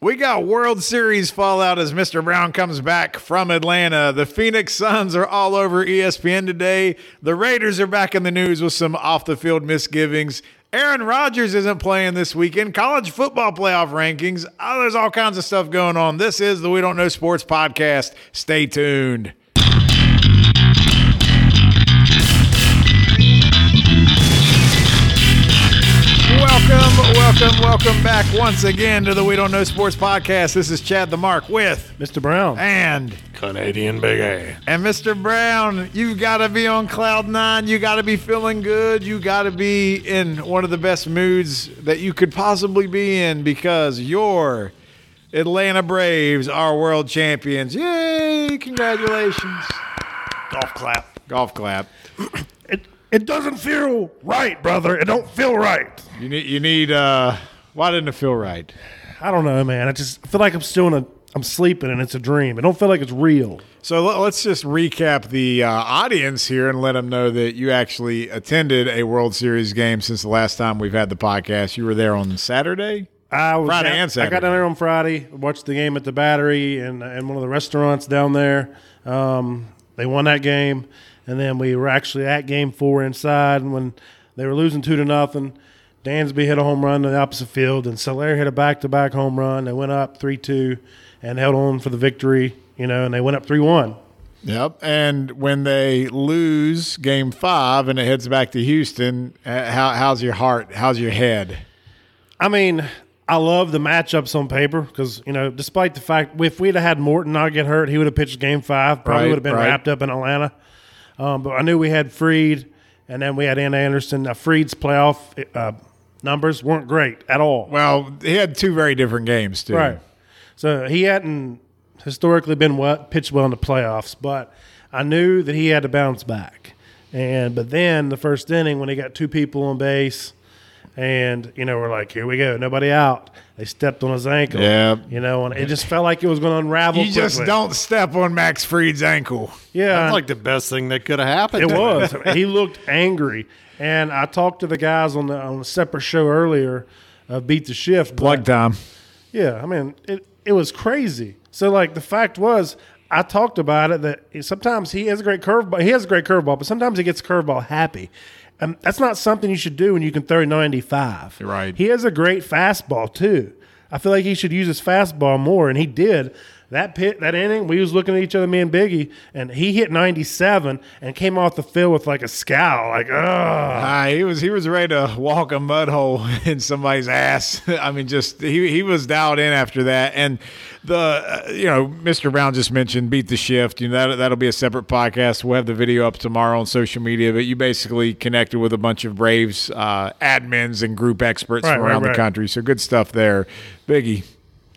We got World Series fallout as Mr. Brown comes back from Atlanta. The Phoenix Suns are all over ESPN today. The Raiders are back in the news with some off the field misgivings. Aaron Rodgers isn't playing this weekend. College football playoff rankings. Oh, there's all kinds of stuff going on. This is the We Don't Know Sports podcast. Stay tuned. Welcome, welcome, welcome back once again to the We Don't Know Sports podcast. This is Chad the Mark with Mr. Brown. and Canadian Big A. and Mr. Brown. You got to be on cloud nine. You got to be feeling good. You got to be in one of the best moods that you could possibly be in because your Atlanta Braves are world champions. Yay! Congratulations. Golf clap. Golf clap. It doesn't feel right, brother. It don't feel right. You need. You need. Uh, why didn't it feel right? I don't know, man. I just feel like I'm still in a I'm sleeping and it's a dream. I don't feel like it's real. So let- let's just recap the uh, audience here and let them know that you actually attended a World Series game since the last time we've had the podcast. You were there on Saturday. I was Friday down- and Saturday. I got down there on Friday, watched the game at the Battery and and one of the restaurants down there. Um, they won that game, and then we were actually at Game Four inside, and when they were losing two to nothing, Dansby hit a home run to the opposite field, and Soler hit a back-to-back home run. They went up three-two and held on for the victory. You know, and they went up three-one. Yep. And when they lose Game Five and it heads back to Houston, uh, how, how's your heart? How's your head? I mean, I love the matchups on paper because you know, despite the fact if we'd have had Morton not get hurt, he would have pitched Game Five. Probably Right, would have been right. wrapped up in Atlanta. Um, but I knew we had Fried, and then we had Ann Anderson. Now Fried's playoff uh, numbers weren't great at all. Well, he had two very different games too. Right. So he hadn't historically been well, pitched well in the playoffs, but I knew that he had to bounce back. And but then the first inning when he got two people on base, and you know we're like, here we go, nobody out. They stepped on his ankle. Yeah. You know, and it just felt like it was going to unravel. You just quickly. don't step on Max Fried's ankle. Yeah. That's like the best thing that could have happened. It was. he looked angry, and I talked to the guys on the on a separate show earlier, uh, beat the shift. Plug time. Yeah, I mean, it, it was crazy. So, like, the fact was, I talked about it that sometimes he has a great curveball. He has a great curveball, but sometimes he gets curveball happy. And that's not something you should do when you can throw 95. Right. He has a great fastball, too. I feel like he should use his fastball more, and he did. That pit, that inning, we was looking at each other, me and Biggie, and he hit 97 and came off the field with like a scowl, like. Uh, he was he was ready to walk a mud hole in somebody's ass. I mean, just he he was dialed in after that. And the uh, you know Mr. Brown just mentioned beat the shift. You know that that'll be a separate podcast. We'll have the video up tomorrow on social media. But you basically connected with a bunch of Braves uh, admins and group experts Right, from right, around the country. So good stuff there, Biggie.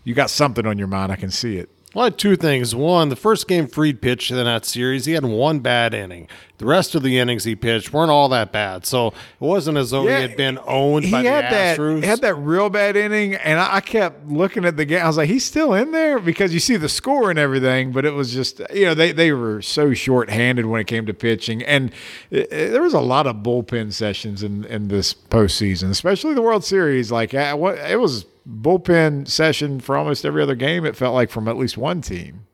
You got something on your mind. I can see it. Well, I had two things. One, the first game Fried pitched in that series, he had one bad inning. The rest of the innings he pitched weren't all that bad. So it wasn't as though Yeah, he had been owned by he had the that Astros. he had that real bad inning, and I, I kept looking at the game. I was like, he's still in there because you see the score and everything, but it was just you know they they were so short-handed when it came to pitching, and it, it- there was a lot of bullpen sessions in in this postseason, especially the World Series. Like uh, what it was bullpen session for almost every other game. It felt like from at least one team.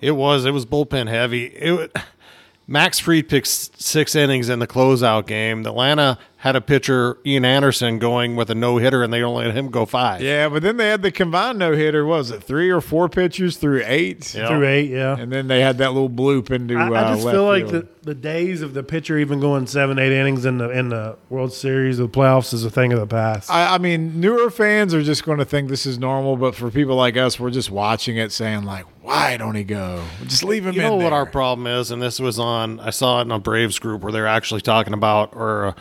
It was. It was bullpen heavy. It Max Fried picked six innings in the closeout game. The Atlanta had a pitcher, Ian Anderson, going with a no hitter, and they only let him go five. Yeah, but then they had the combined no hitter. Was it three or four pitchers through eight? Yeah. Through eight, yeah. And then they had that little bloop into. I, I uh, just left feel like the, the days of the pitcher even going seven, eight innings in the in the World Series, of the playoffs is a thing of the past. I, I mean, newer fans are just going to think this is normal, but for people like us, we're just watching it, saying like, "Why don't he go? Just leave him You in know what our problem is, and this was on. I saw it in a Braves group where they're actually talking about, or uh,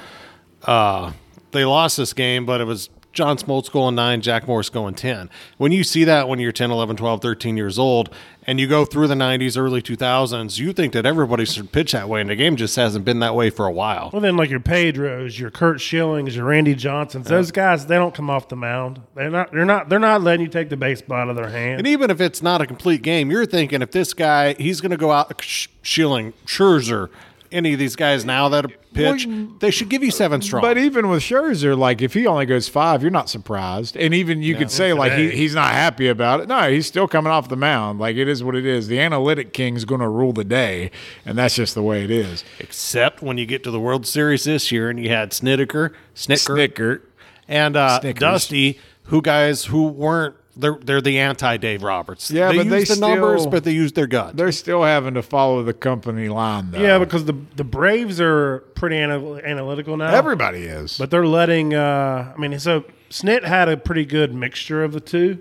Uh, they lost this game, but it was John Smoltz going nine, Jack Morris going 10. When you see that when you're 10, 11, 12, 13 years old, and you go through the 90s, early 2000s, you think that everybody should pitch that way, and the game just hasn't been that way for a while. well, then like your Pedros, your Curt Schillings, your Randy Johnsons, those guys they don't come off the mound. They're not. They're not. They're not letting you take the baseball out of their hand. And even if it's not a complete game, you're thinking if this guy, he's going to go out, Schilling, Scherzer, any of these guys now that pitch, they should give you seven strong. But even with Scherzer, like if he only goes five, you're not surprised. And even you could say like he, he's not happy about it. No, he's still coming off the mound. Like it is what it is. The analytic king's going to rule the day, and that's just the way it is. Except when you get to the World Series this year and you had Snitker, Snitker, Snitker. and uh, Dusty, who guys who weren't they're they're the anti Dave Roberts. Yeah, they but use they the numbers, but they use their gut. They're still having to follow the company line though. Yeah, because the the Braves are pretty anal- analytical now. everybody is. But they're letting. Uh, I mean, so Snit had a pretty good mixture of the two,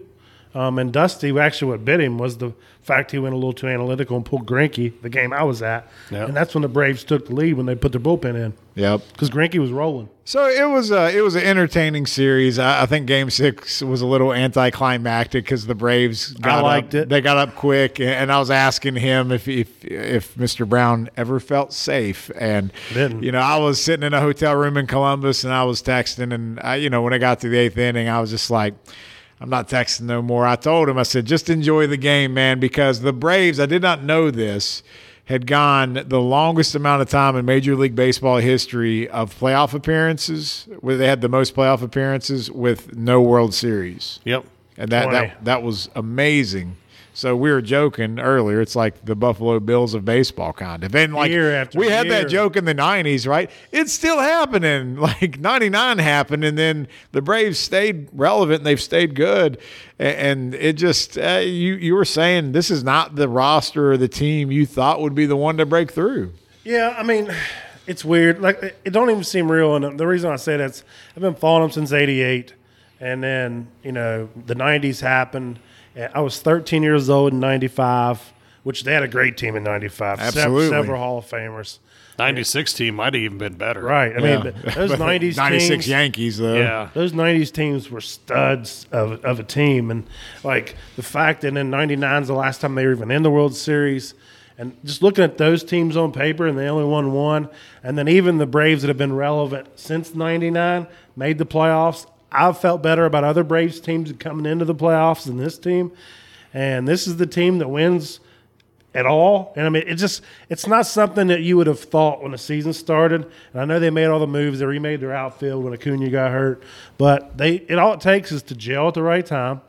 um, and Dusty actually what bit him was the fact he went a little too analytical and pulled Greinke, the game I was at, Yeah. and that's when the Braves took the lead when they put their bullpen in yep. because Greinke was rolling. So it was a it was an entertaining series. I, I think Game Six was a little anticlimactic because the Braves got liked up, it. They got up quick, and I was asking him if if if Mr. Brown ever felt safe, and Didn't. you know I was sitting in a hotel room in Columbus, and I was texting, and I, you know when I got to the eighth inning, I was just like. I'm not texting no more. I told him, I said, just enjoy the game, man, because the Braves, I did not know this, had gone the longest amount of time in Major League Baseball history of playoff appearances, where they had the most playoff appearances with no World Series. yep. And that, 20. that that was amazing. So we were joking earlier. It's like the Buffalo Bills of baseball, kind of. And like Year after we had that joke in the '90s, right? It's still happening. Like '99 happened, and then the Braves stayed relevant. and They've stayed good, and it just uh, you you were saying this is not the roster or the team you thought would be the one to break through. Yeah, I mean, it's weird. Like it- it don't even seem real. And the reason I say that's I've been following them since '88, and then you know the '90s happened. And I was 13 years old in '95, which they had a great team in '95. Sev- Absolutely. several Hall of Famers. 96 team might have even been better. Right. I mean, Yeah. but those '90s '96 teams, Yankees, though. Yeah. those 90s teams were studs of, of a team. And like the fact that in 99 is the last time they were even in the World Series. And just looking at those teams on paper, and they only won one. And then even the Braves that have been relevant since 99 made the playoffs. I've felt better about other Braves teams coming into the playoffs than this team. And this is the team that wins at all. And I mean, it just it's not something that you would have thought when the season started. And I know they made all the moves. They remade their outfield when Acuna got hurt, but they it all it takes is to gel at the right time,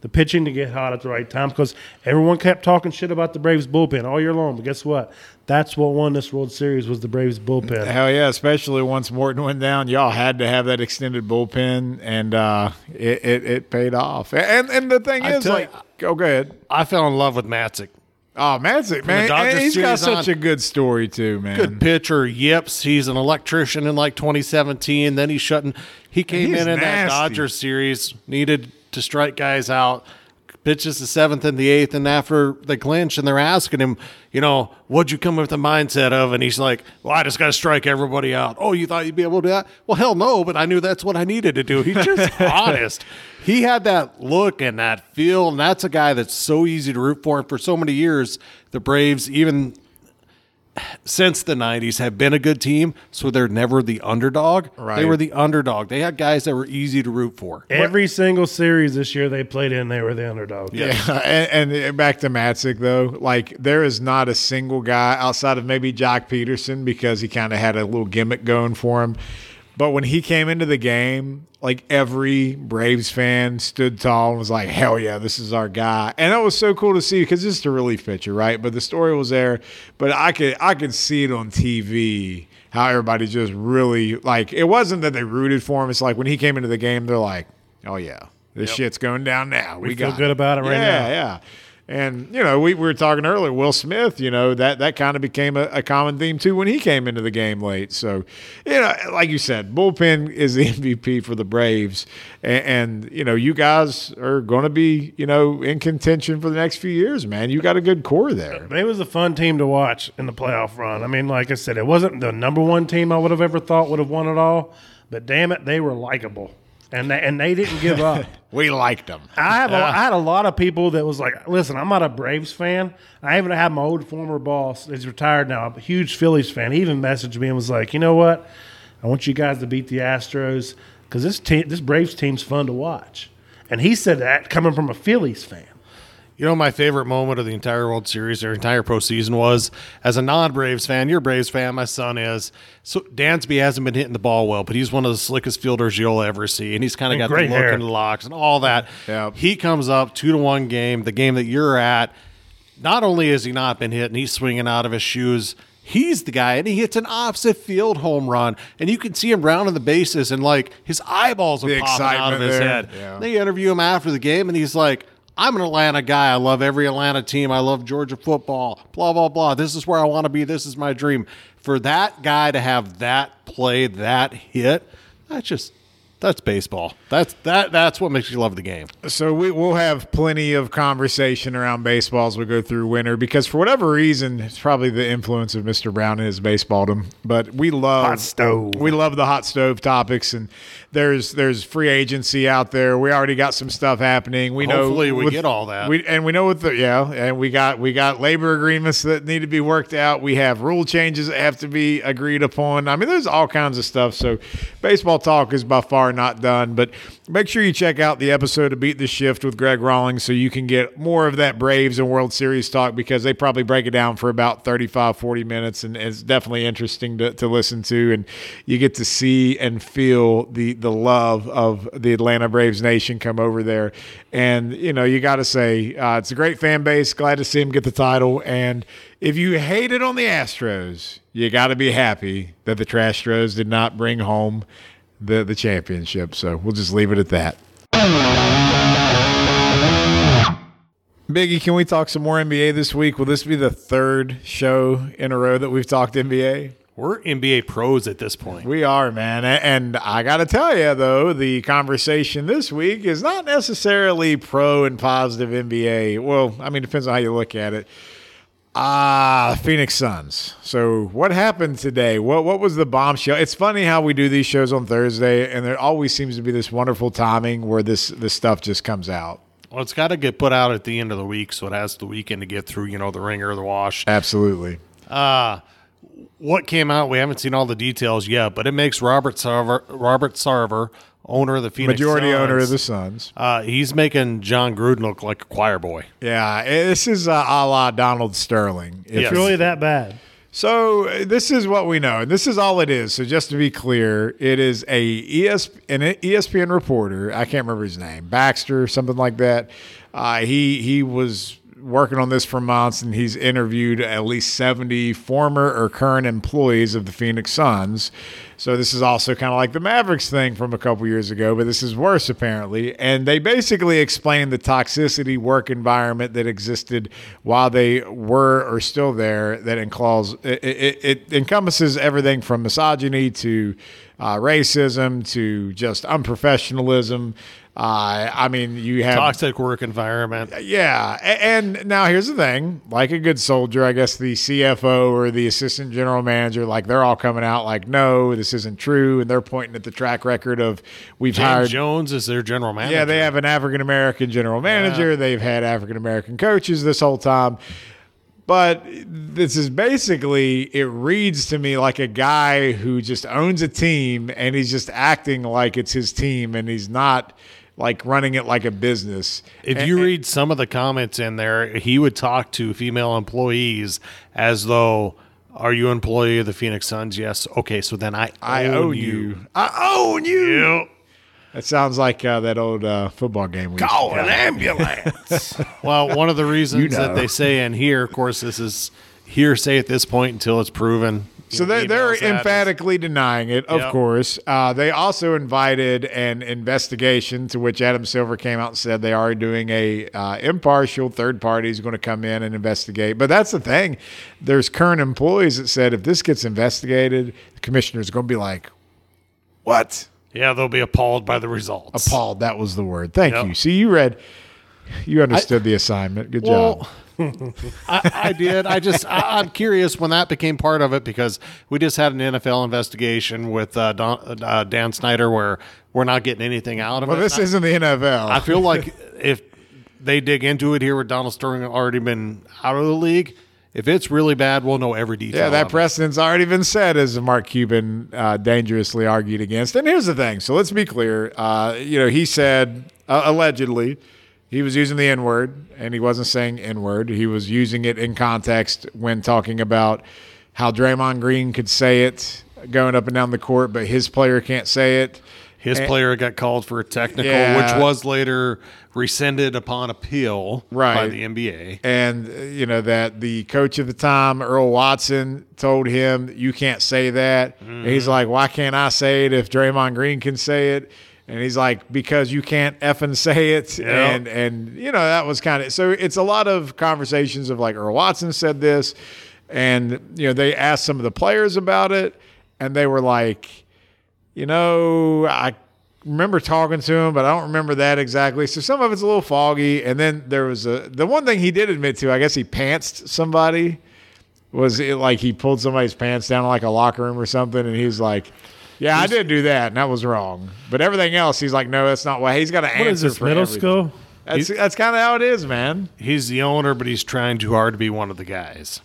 the pitching to get hot at the right time. Because everyone kept talking shit about the Braves bullpen all year long. But guess what? That's what won this World Series was the Braves bullpen. Hell yeah, especially once Morton went down, y'all had to have that extended bullpen, and uh, it, it it paid off. And and the thing I is, like, you- go go ahead. I fell in love with Matzek. Oh, Matzek, man, and he's got series such on. a good story too, man. Good pitcher, yips. He's an electrician in like 2017. Then he's shutting. He came He's in in that nasty. Dodgers series, needed to strike guys out. Pitches the seventh and the eighth, and after they clinch, and they're asking him, you know, what'd you come with the mindset of? And he's like, well, I just got to strike everybody out. Oh, you thought you'd be able to do that? Well, hell no, but I knew that's what I needed to do. He's just honest. He had that look and that feel, and that's a guy that's so easy to root for. And for so many years, the Braves, even since the 90s have been a good team, so they're never the underdog. They were the underdog. They had guys that were easy to root for. Every single series this year they played in, they were the underdog. Yeah, and, and eh, back to Matzek though, like there is not a single guy outside of maybe Joc Pederson because he kind of had a little gimmick going for him. But when he came into the game, like every Braves fan stood tall and was like, "Hell yeah, this is our guy!" And that was so cool to see because this is a relief pitcher, right? But the story was there. But I could I could see it on TV how everybody just really like. It wasn't that they rooted for him. It's like when he came into the game, they're like, "Oh yeah, this shit's going down now. We, feel got good about it right yeah, now." Yeah, And you know, we, we were talking earlier. Will Smith, you know, that that kind of became a, a common theme too when he came into the game late. So, you know, like you said, bullpen is the MVP for the Braves, and, and you know, you guys are going to be, you know, in contention for the next few years, man. You got a good core there. It was a fun team to watch in the playoff run. I mean, like I said, it wasn't the number one team I would have ever thought would have won it all, but damn it, they were likable, and they, and they didn't give up. We liked them. I have a, I had a lot of people that was like, listen, I'm not a Braves fan. I even had my old former boss. He's retired now. I'm a huge Phillies fan. He even messaged me and was like, you know what? I want you guys to beat the Astros because this team, this Braves team's fun to watch. And he said that coming from a Phillies fan. You know, my favorite moment of the entire World Series or entire postseason was as a non Braves fan. You're a Braves fan. My son is. So Dansby hasn't been hitting the ball well, but he's one of the slickest fielders you'll ever see, and he's kind of got the great look hair. and the locks and all that. Yeah. He comes up two to one game, the game that you're at. Not only has he not been hit, and he's swinging out of his shoes. He's the guy, and he hits an opposite field home run, and you can see him rounding the bases, and like his eyeballs are The popping out of his there. head. Yeah. They interview him after the game, and he's like, I'm an Atlanta guy. I love every Atlanta team. I love Georgia football. Blah, blah, blah. This is where I want to be. This is my dream. For that guy to have that play, that hit, that's just that's baseball. That's that that's what makes you love the game. So we, we'll have plenty of conversation around baseball as we go through winter because for whatever reason, it's probably the influence of Mr. Brown and his baseballdom. But we love Hot stove. We love the hot stove topics, and there's there's free agency out there. We already got some stuff happening. We know Hopefully we with- get all that. We and we know what the yeah, and we got we got labor agreements that need to be worked out. We have rule changes that have to be agreed upon. I mean, there's all kinds of stuff. So, baseball talk is by far not done. But make sure you check out the episode of Beat the Shift with Greg Rawlings so you can get more of that Braves and World Series talk because they probably break it down for about 35, 40 minutes, and it's definitely interesting to, to listen to. And you get to see and feel the the love of the Atlanta Braves nation come over there. And you know, you got to say uh, it's a great fan base. Glad to see him get the title. And if you hate it on the Astros, you got to be happy that the Trastros did not bring home the the championship. So we'll just leave it at that. Biggie, can we talk some more NBA this week? Will this be the third show in a row that we've talked NBA? We're NBA pros at this point. We are, man. And I got to tell you, though, the conversation this week is not necessarily pro and positive NBA. Well, I mean, depends on how you look at it. Ah, Phoenix Suns. So, what happened today? What what was the bombshell? It's funny how we do these shows on Thursday, and there always seems to be this wonderful timing where this this stuff just comes out. Well, it's got to get put out at the end of the week, so it has the weekend to get through. You know, the ringer, the wash. Absolutely. What came out, we haven't seen all the details yet, but it makes Robert Sarver, Robert Sarver, owner of the Phoenix Majority Suns, owner of the Suns. Uh, he's making Jon Gruden look like a choir boy. Yeah, this is uh, a la Donald Sterling. If Yes. It's really that bad. So uh, this is what we know, and this is all it is. So just to be clear, it is a ES, an ESPN reporter. I can't remember his name, Baxter, something like that. Uh, he he was working on this for months, and he's interviewed at least seventy former or current employees of the Phoenix Suns. So this is also kind of like the Mavericks thing from a couple years ago, but this is worse apparently. And they basically explained the toxicity work environment that existed while they were or still there. That enclaws it, it, it encompasses everything from misogyny to uh, racism to just unprofessionalism. Uh, I mean, you have Toxic work environment. yeah, and now here's the thing: like a good soldier, I guess the CFO or the assistant general manager, like they're all coming out like, "No, this isn't true," and they're pointing at the track record of we've James hired. Jones as their general manager. Yeah, they have an African American general manager. They've had African American coaches this whole time. But this is basically, it reads to me like a guy who just owns a team and he's just acting like it's his team and he's not like running it like a business. If And- you read some of the comments in there, he would talk to female employees as though, "Are you an employee of the Phoenix Suns?" Yes. Okay, so then I I own, own you. I own you. That sounds like uh, that old uh, football game. We to play. ambulance. Well, one of the reasons You know. that they say in here, of course, this is hearsay at this point until it's proven. So they, they're emails that is- emphatically denying it, of Yep. course. Uh, they also invited an investigation to which Adam Silver came out and said they are doing a uh, impartial third party is going to come in and investigate. But that's the thing. There's current employees that said if this gets investigated, the commissioner is going to be like, what? Yeah, they'll be appalled by the results. Appalled. That was the word. Thank Yep. you. See, you read, you understood the assignment. Good job. I, I did. I just, I, I'm curious when that became part of it because we just had an NFL investigation with uh, Don, uh, Dan Snyder where we're not getting anything out of Well, it. this I- isn't the NFL. I feel like if they dig into it here with Donald Sterling already been out of the league, if it's really bad, we'll know every detail. Yeah, that of it. precedent's already been set, as Mark Cuban uh, dangerously argued against. And here's the thing. So let's be clear. Uh, you know, he said uh, allegedly he was using the N word, and he wasn't saying N word. He was using it in context when talking about how Draymond Green could say it going up and down the court, but his player can't say it. His And- player got called for a technical, Yeah. which was later rescinded upon appeal right. by the NBA. and uh, you know that the coach of the time earl watson told him you can't say that and he's like why can't i say it if draymond green can say it and he's like because you can't effing say it Yeah. and and you know that was kind of so it's a lot of conversations of like earl watson said this and you know they asked some of the players about it and they were like you know, I remember talking to him, but I don't remember that exactly. So some of it's a little foggy. And then there was a the one thing he did admit to, I guess he pantsed somebody. Was it like he pulled somebody's pants down like a locker room or something? And he was like, "Yeah, I did do that, and that was wrong." But everything else, he's like, "No, that's not why." He's got to answer What is this, for middle everything. school? That's that's kind of how it is, man. He's the owner, but he's trying too hard to be one of the guys.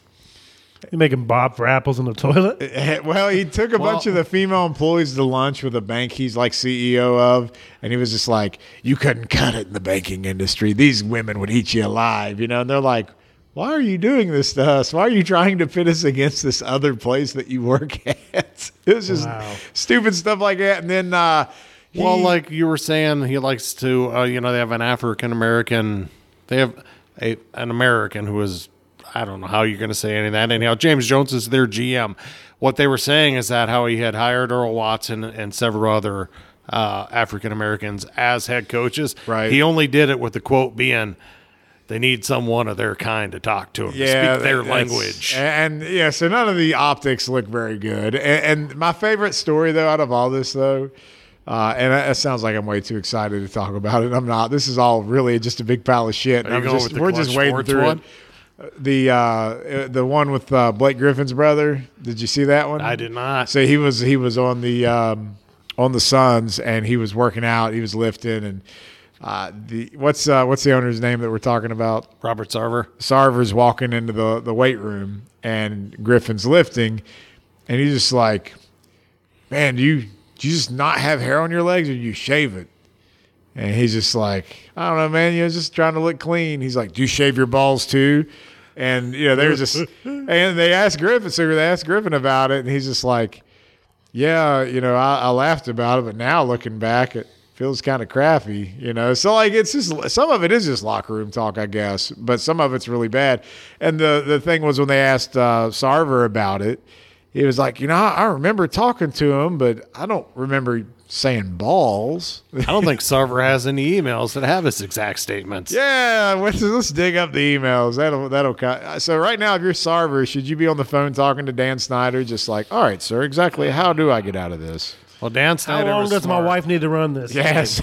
You making Bob for apples in the toilet? Eh, well, he took a bunch of the female employees to lunch with a bank he's like CEO of, and he was just like, "You couldn't cut it in the banking industry. These women would eat you alive," you know. And they're like, "Why are you doing this to us? Why are you trying to pit us against this other place that you work at?" It was just Wow. stupid stuff like that. And then, uh, Well, like you were saying, he likes to, uh, you know, they have an African American, they have a an American who is, I don't know how you're going to say any of that. Anyhow, James Jones is their GM. What they were saying is that how he had hired Earl Watson and several other uh, African Americans as head coaches. Right. He only did it with the quote being, "They need someone of their kind to talk to them, to yeah, speak their language." And, and, yeah, so none of the optics look very good. And, and my favorite story though, out of all this though, uh, and it sounds like I'm way too excited to talk about it. I'm not. This is all really just a big pile of shit. You I'm just- we're just wading through one? it. The uh, the one with uh, Blake Griffin's brother. Did you see that one? I did not. So he was he was on the um, on the Suns and he was working out. He was lifting and uh, the what's uh, what's the owner's name that we're talking about? Robert Sarver. Sarver's walking into the, the weight room and Griffin's lifting, and he's just like, Man, do you do you just not have hair on your legs or do you shave it? And he's just like, I don't know, man, you know, just trying to look clean. He's like, Do you shave your balls too? And you know, they're just and they asked Griffin, so they asked Griffin about it, and he's just like, Yeah, you know, I, I laughed about it, but now looking back, it feels kind of crappy, you know. So like, it's just some of it is just locker room talk, I guess, but some of it's really bad. And the the thing was when they asked uh, Sarver about it, he was like, you know, I, I remember talking to him, but I don't remember saying balls. I don't think Sarver has any emails that have his exact statements. Yeah, let's, let's dig up the emails. That'll that'll cut. So right now, if you're Sarver, should you be on the phone talking to Dan Snyder, just like, all right, sir, exactly how do I get out of this? Well, Dan Snyder. How long does my wife need to run this? Yes.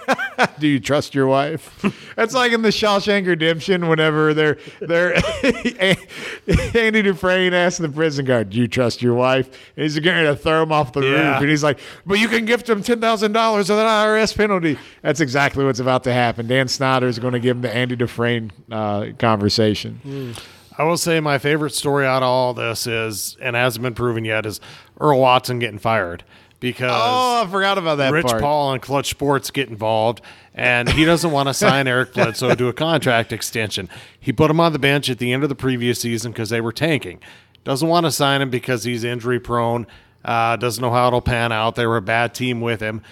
do you trust your wife? That's like in the Shawshank Redemption. Whenever they're they're Andy Dufresne asks the prison guard, "Do you trust your wife?" And he's going to throw him off the Yeah. roof, and he's like, "But you can gift him ten thousand dollars of an IRS penalty." That's exactly what's about to happen. Dan Snyder is going to give him the Andy Dufresne uh, conversation. I will say my favorite story out of all this is, and hasn't been proven yet, is Earl Watson getting fired because Oh, I forgot about that Rich part. Paul and Clutch Sports get involved, and he doesn't want to sign Eric Bledsoe to a contract extension. He put him on the bench at the end of the previous season because they were tanking. Doesn't want to sign him because he's injury prone. Uh, doesn't know how it'll pan out. They were a bad team with him.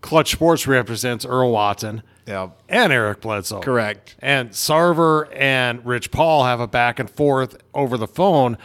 Clutch Sports represents Earl Watson Yeah, and Eric Bledsoe. correct. And Sarver and Rich Paul have a back and forth over the phone.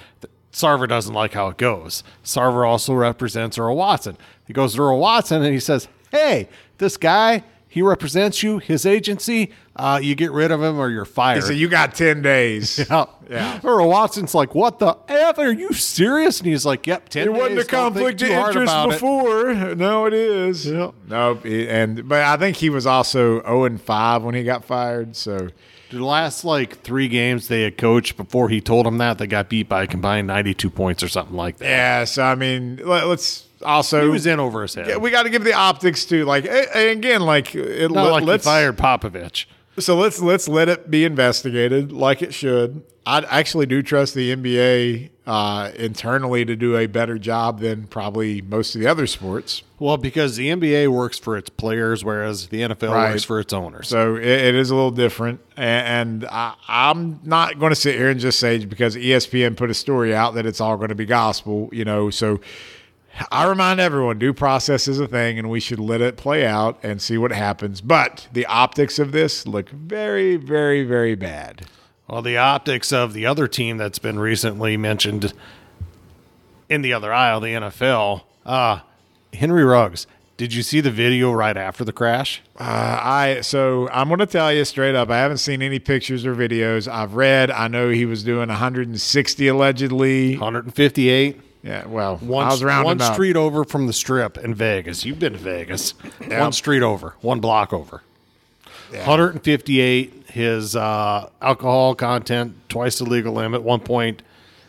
Sarver doesn't like how it goes. Sarver also represents Earl Watson. He goes to Earl Watson and he says, Hey, this guy, he represents you, his agency. Uh, you get rid of him or you're fired. So you got ten days. Yeah. Yeah. Earl Watson's like, What the F? Are you serious? And he's like, Yep, 10 It wasn't a days, don't think conflict of interest about it." before. No, it is. Yep. Nope. And but I think he was also zero and five when he got fired. So The last like three games they had coached before he told him that, they got beat by a combined 92 points or something like that. yeah. So I mean, let, us also He was in over his head. Yeah, we got to give the optics to like again like it, Not let, like he let's fired Popovich. so let's let's let it be investigated like it should. I actually do trust the NBA uh, internally to do a better job than probably most of the other sports. Well, because the NBA works for its players, whereas the NFL Right. works for its owners. So it, it is a little different, and, and I, I'm not going to sit here and just say because ESPN put a story out that it's all going to be gospel, you know. So I remind everyone, due process is a thing, and we should let it play out and see what happens. But the optics of this look very, very, very bad. Well, the optics of the other team that's been recently mentioned in the other aisle, the NFL, uh, Henry Ruggs. Did you see the video right after the crash? Uh, I so I'm going to tell you straight up. I haven't seen any pictures or videos. I've read. I know he was doing 160 allegedly. 158. Yeah, well, One, I was rounding one up. street over from the strip in Vegas. You've been to Vegas. One street over, one block over. 158. His uh, alcohol content twice the legal limit. One point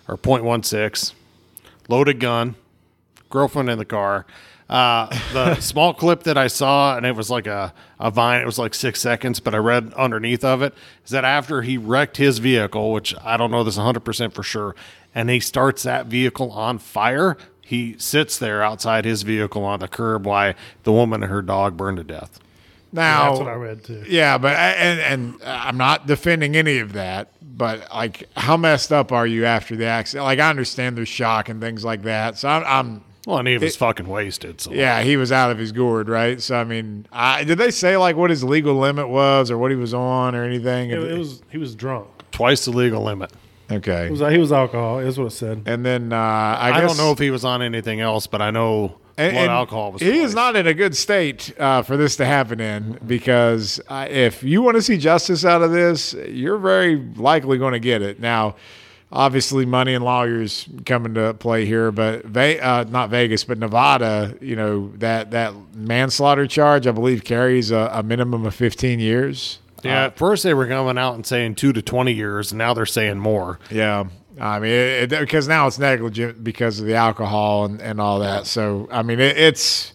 or 0.16. Loaded gun. Girlfriend in the car. Uh, the small clip that I saw, and it was like a, a vine, it was like six seconds, but I read underneath of it is that after he wrecked his vehicle, which I don't know this 100% for sure, and he starts that vehicle on fire, he sits there outside his vehicle on the curb while the woman and her dog burn to death. Now, That's what I read too. Yeah, but and and I'm not defending any of that, but like, how messed up are you after the accident? Like, I understand there's shock and things like that. So I'm, I'm Well, and he was fucking wasted. So yeah, he was out of his gourd, right? So I mean, I, did they say like what his legal limit was or what he was on or anything? It, it was he was drunk. twice the legal limit. okay. It was he was alcohol. Is what it said. and then uh, I, I, guess, don't know if he was on anything else, but I know and- blood and alcohol was. He is not in a good state uh, for this to happen in because uh, if you want to see justice out of this, you're very likely going to get it. Now, obviously, money and lawyers come into play here, but Ve- uh, not Vegas, but Nevada, you know that that manslaughter charge, I believe, carries a, a minimum of 15 years. Yeah, at first they were coming out and saying two to twenty years, and now they're saying more. Yeah. I mean, it, it, because now it's negligent because of the alcohol and, and all that. So, I mean, it, it's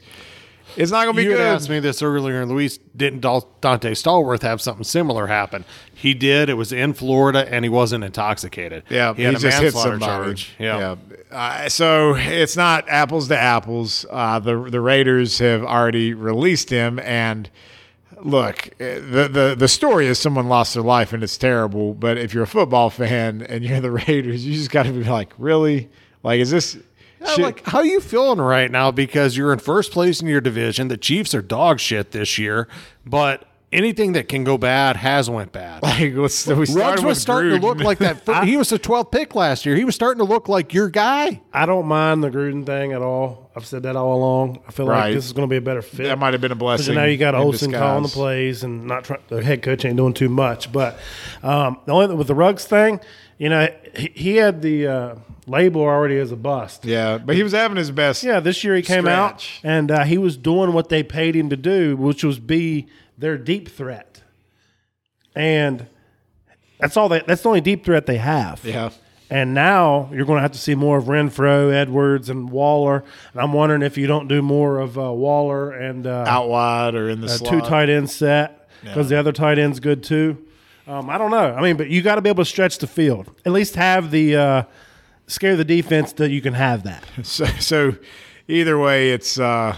it's not going to be good. you good. asked me this earlier, and Luis didn't Donté Stallworth have something similar happen? He did. It was in Florida, and he wasn't intoxicated. Yeah, he had a just hit somebody. charge. Yeah. Uh, so it's not apples to apples. Uh, the the Raiders have already released him, and look, eh, the the the story is someone lost their life, and it's terrible. But if you're a football fan and you're the Raiders, you just got to be like, really, like, is this? Yeah, shit- like, how are you feeling right now? Because you're in first place in your division. The Chiefs are dog shit this year, but anything that can go bad has went bad. like, let's, we Ruggs was starting to look like that. fir- he was the 12th pick last year. He was starting to look like your guy. I don't mind the Gruden thing at all. I've said that all along. I feel Right. like this is going to be a better fit. that might have been a blessing. now you got Olson calling the plays and not try, the head coach ain't doing too much. But um, the only thing with the Ruggs thing, you know, he, he had the uh, label already as a bust. Yeah, but he was having his best. Yeah, this year he came out and uh, he was doing what they paid him to do, which was be their deep threat. And that's all they, that's the only deep threat they have. Yeah. And now you're going to have to see more of Renfrow, Edwards, and Waller. And I'm wondering if you don't do more of uh, Waller and uh, out wide or in the a slot. two tight end set because the other tight end's good too. Um, I don't know. I mean, but you got to be able to stretch the field. At least have the uh, scare the defense that you can have that. So, so either way, it's uh,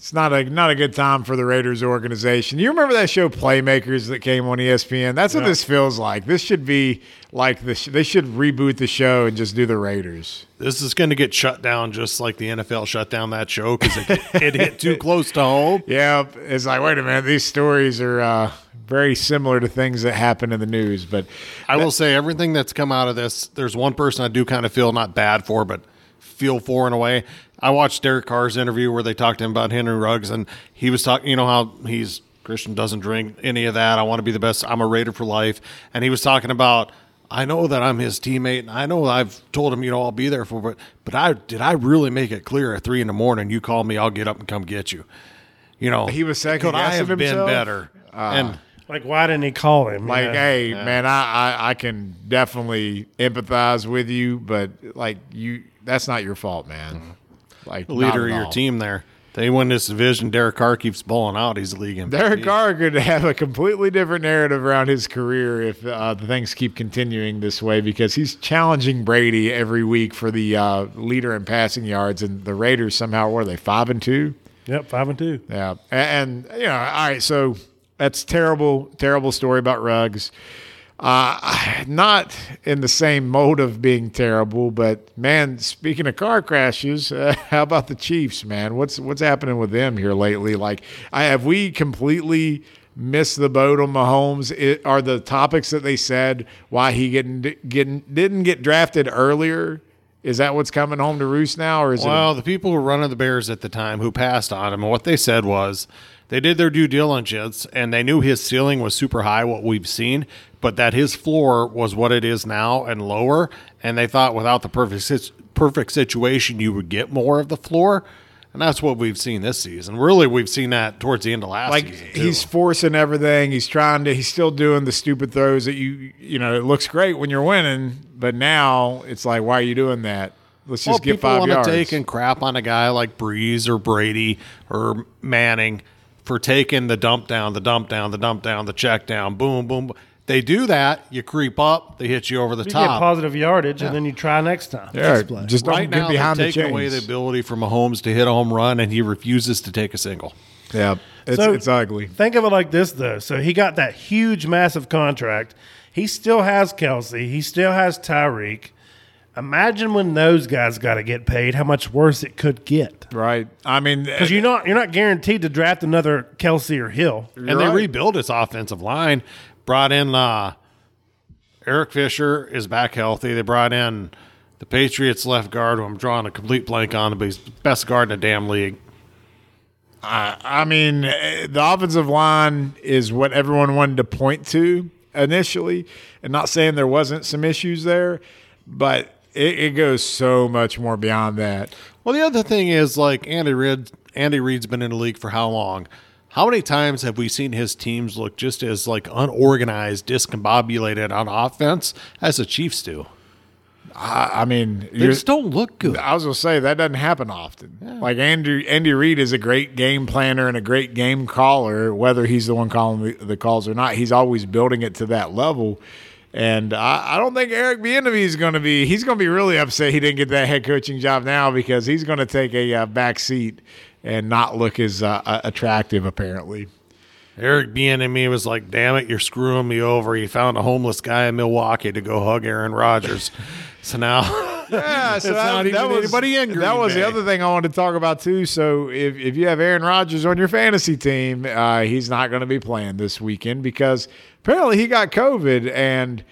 it's not a not a good time for the Raiders organization. You remember that show Playmakers that came on ESPN? That's what this feels like. This should be like this. They should reboot the show and just do the Raiders. This is going to get shut down just like the NFL shut down that show because it, it hit too close to home. Yeah, it's like wait a minute. These stories are uh, very similar to things that happen in the news, but I will say everything that's come out of this, there's one person I do kind of feel not bad for, but feel for in a way. I watched Derek Carr's interview where they talked to him about Henry Ruggs, and he was talking, you know, how he's Christian doesn't drink any of that. I want to be the best. I'm a Raider for life. And he was talking about, I know that I'm his teammate, and I know I've told him, you know, I'll be there for, but, but I did I really make it clear at three in the morning? You call me, I'll get up and come get you. You know, He was second Could I have guessing been himself? better? Ah. and Like, why didn't he call him? Like, Yeah. hey, man, I, I I can definitely empathize with you, but like you, that's not your fault, man. Mm-hmm. Like the leader of your all. team there. They win this division. Derek Carr keeps balling out. He's the league MVP. Derek Carr could have a completely different narrative around his career if uh, the things keep continuing this way because he's challenging Brady every week for the uh, leader in passing yards, and the Raiders somehow what are they five and two? Yep, five and two. Yeah, and, and you know, all right, so that's terrible, terrible story about Ruggs. Uh, not in the same mode of being terrible, but man, speaking of car crashes, uh, how about the Chiefs, man? What's what's happening with them here lately? Like, I, have we completely missed the boat on Mahomes? It, are the topics that they said why he getting getting didn't get drafted earlier? Is that what's coming home to roost now, or is well, it? the people who were running the Bears at the time who passed on him, what they said was they did their due diligence and they knew his ceiling was super high, what we've seen, but that his floor was what it is now and lower. And they thought without the perfect perfect situation, you would get more of the floor. And that's what we've seen this season. Really, we've seen that towards the end of last like season. too. he's forcing everything. He's trying to. He's still doing the stupid throws that you you know. It looks great when you're winning, but now it's like, why are you doing that? Let's just well, get people five want yards. to take and crap on a guy like Brees or Brady or Manning for taking the dump down, the dump down, the dump down, the check down, boom, boom. boom. They do that. You creep up. They hit you over the You top. get positive yardage, and then you try next time. yeah, Next play. just don't right get now, behind they're the taking chains. away the ability for Mahomes to hit a home run, and he refuses to take a single. yeah, it's, So- it's ugly. Think of it like this, though. So he got that huge, massive contract. He still has Kelce. He still has Tyreek. Imagine when those guys got to get paid, how much worse it could get. Right. I mean, Because you're not you're not guaranteed to draft another Kelce or Hill. and they right. rebuilt his offensive line. Brought in uh, Eric Fisher is back healthy. They brought in the Patriots left guard, who I'm drawing a complete blank on, but he's the best guard in the damn league. I mean, eh, the offensive line is what everyone wanted to point to initially, and not saying there wasn't some issues there, but it, it goes so much more beyond that. Well, the other thing is like Andy Reid. Andy Reid's been in the league for how long? How many times have we seen his teams look just as like unorganized, discombobulated on offense as the Chiefs do? I, I mean, They just don't look good. I was gonna say that doesn't happen often. Like Andy Andy Reid is a great game planner and a great game caller, whether he's the one calling the, the calls or not. He's always building it to that level. And I, I don't think Eric Bieniemy is going to be. He's going to be really upset he didn't get that head coaching job now because he's going to take a uh, back seat and not look as uh, attractive. Apparently, Eric Bieniemy was like, "Damn it, you're screwing me over." He found a homeless guy in Milwaukee to go hug Aaron Rodgers. so now, Yeah, so It's not even anybody in Green That was Bay. the other thing I wanted to talk about too. So if, if you have Aaron Rodgers on your fantasy team, uh, he's not going to be playing this weekend because apparently he got COVID and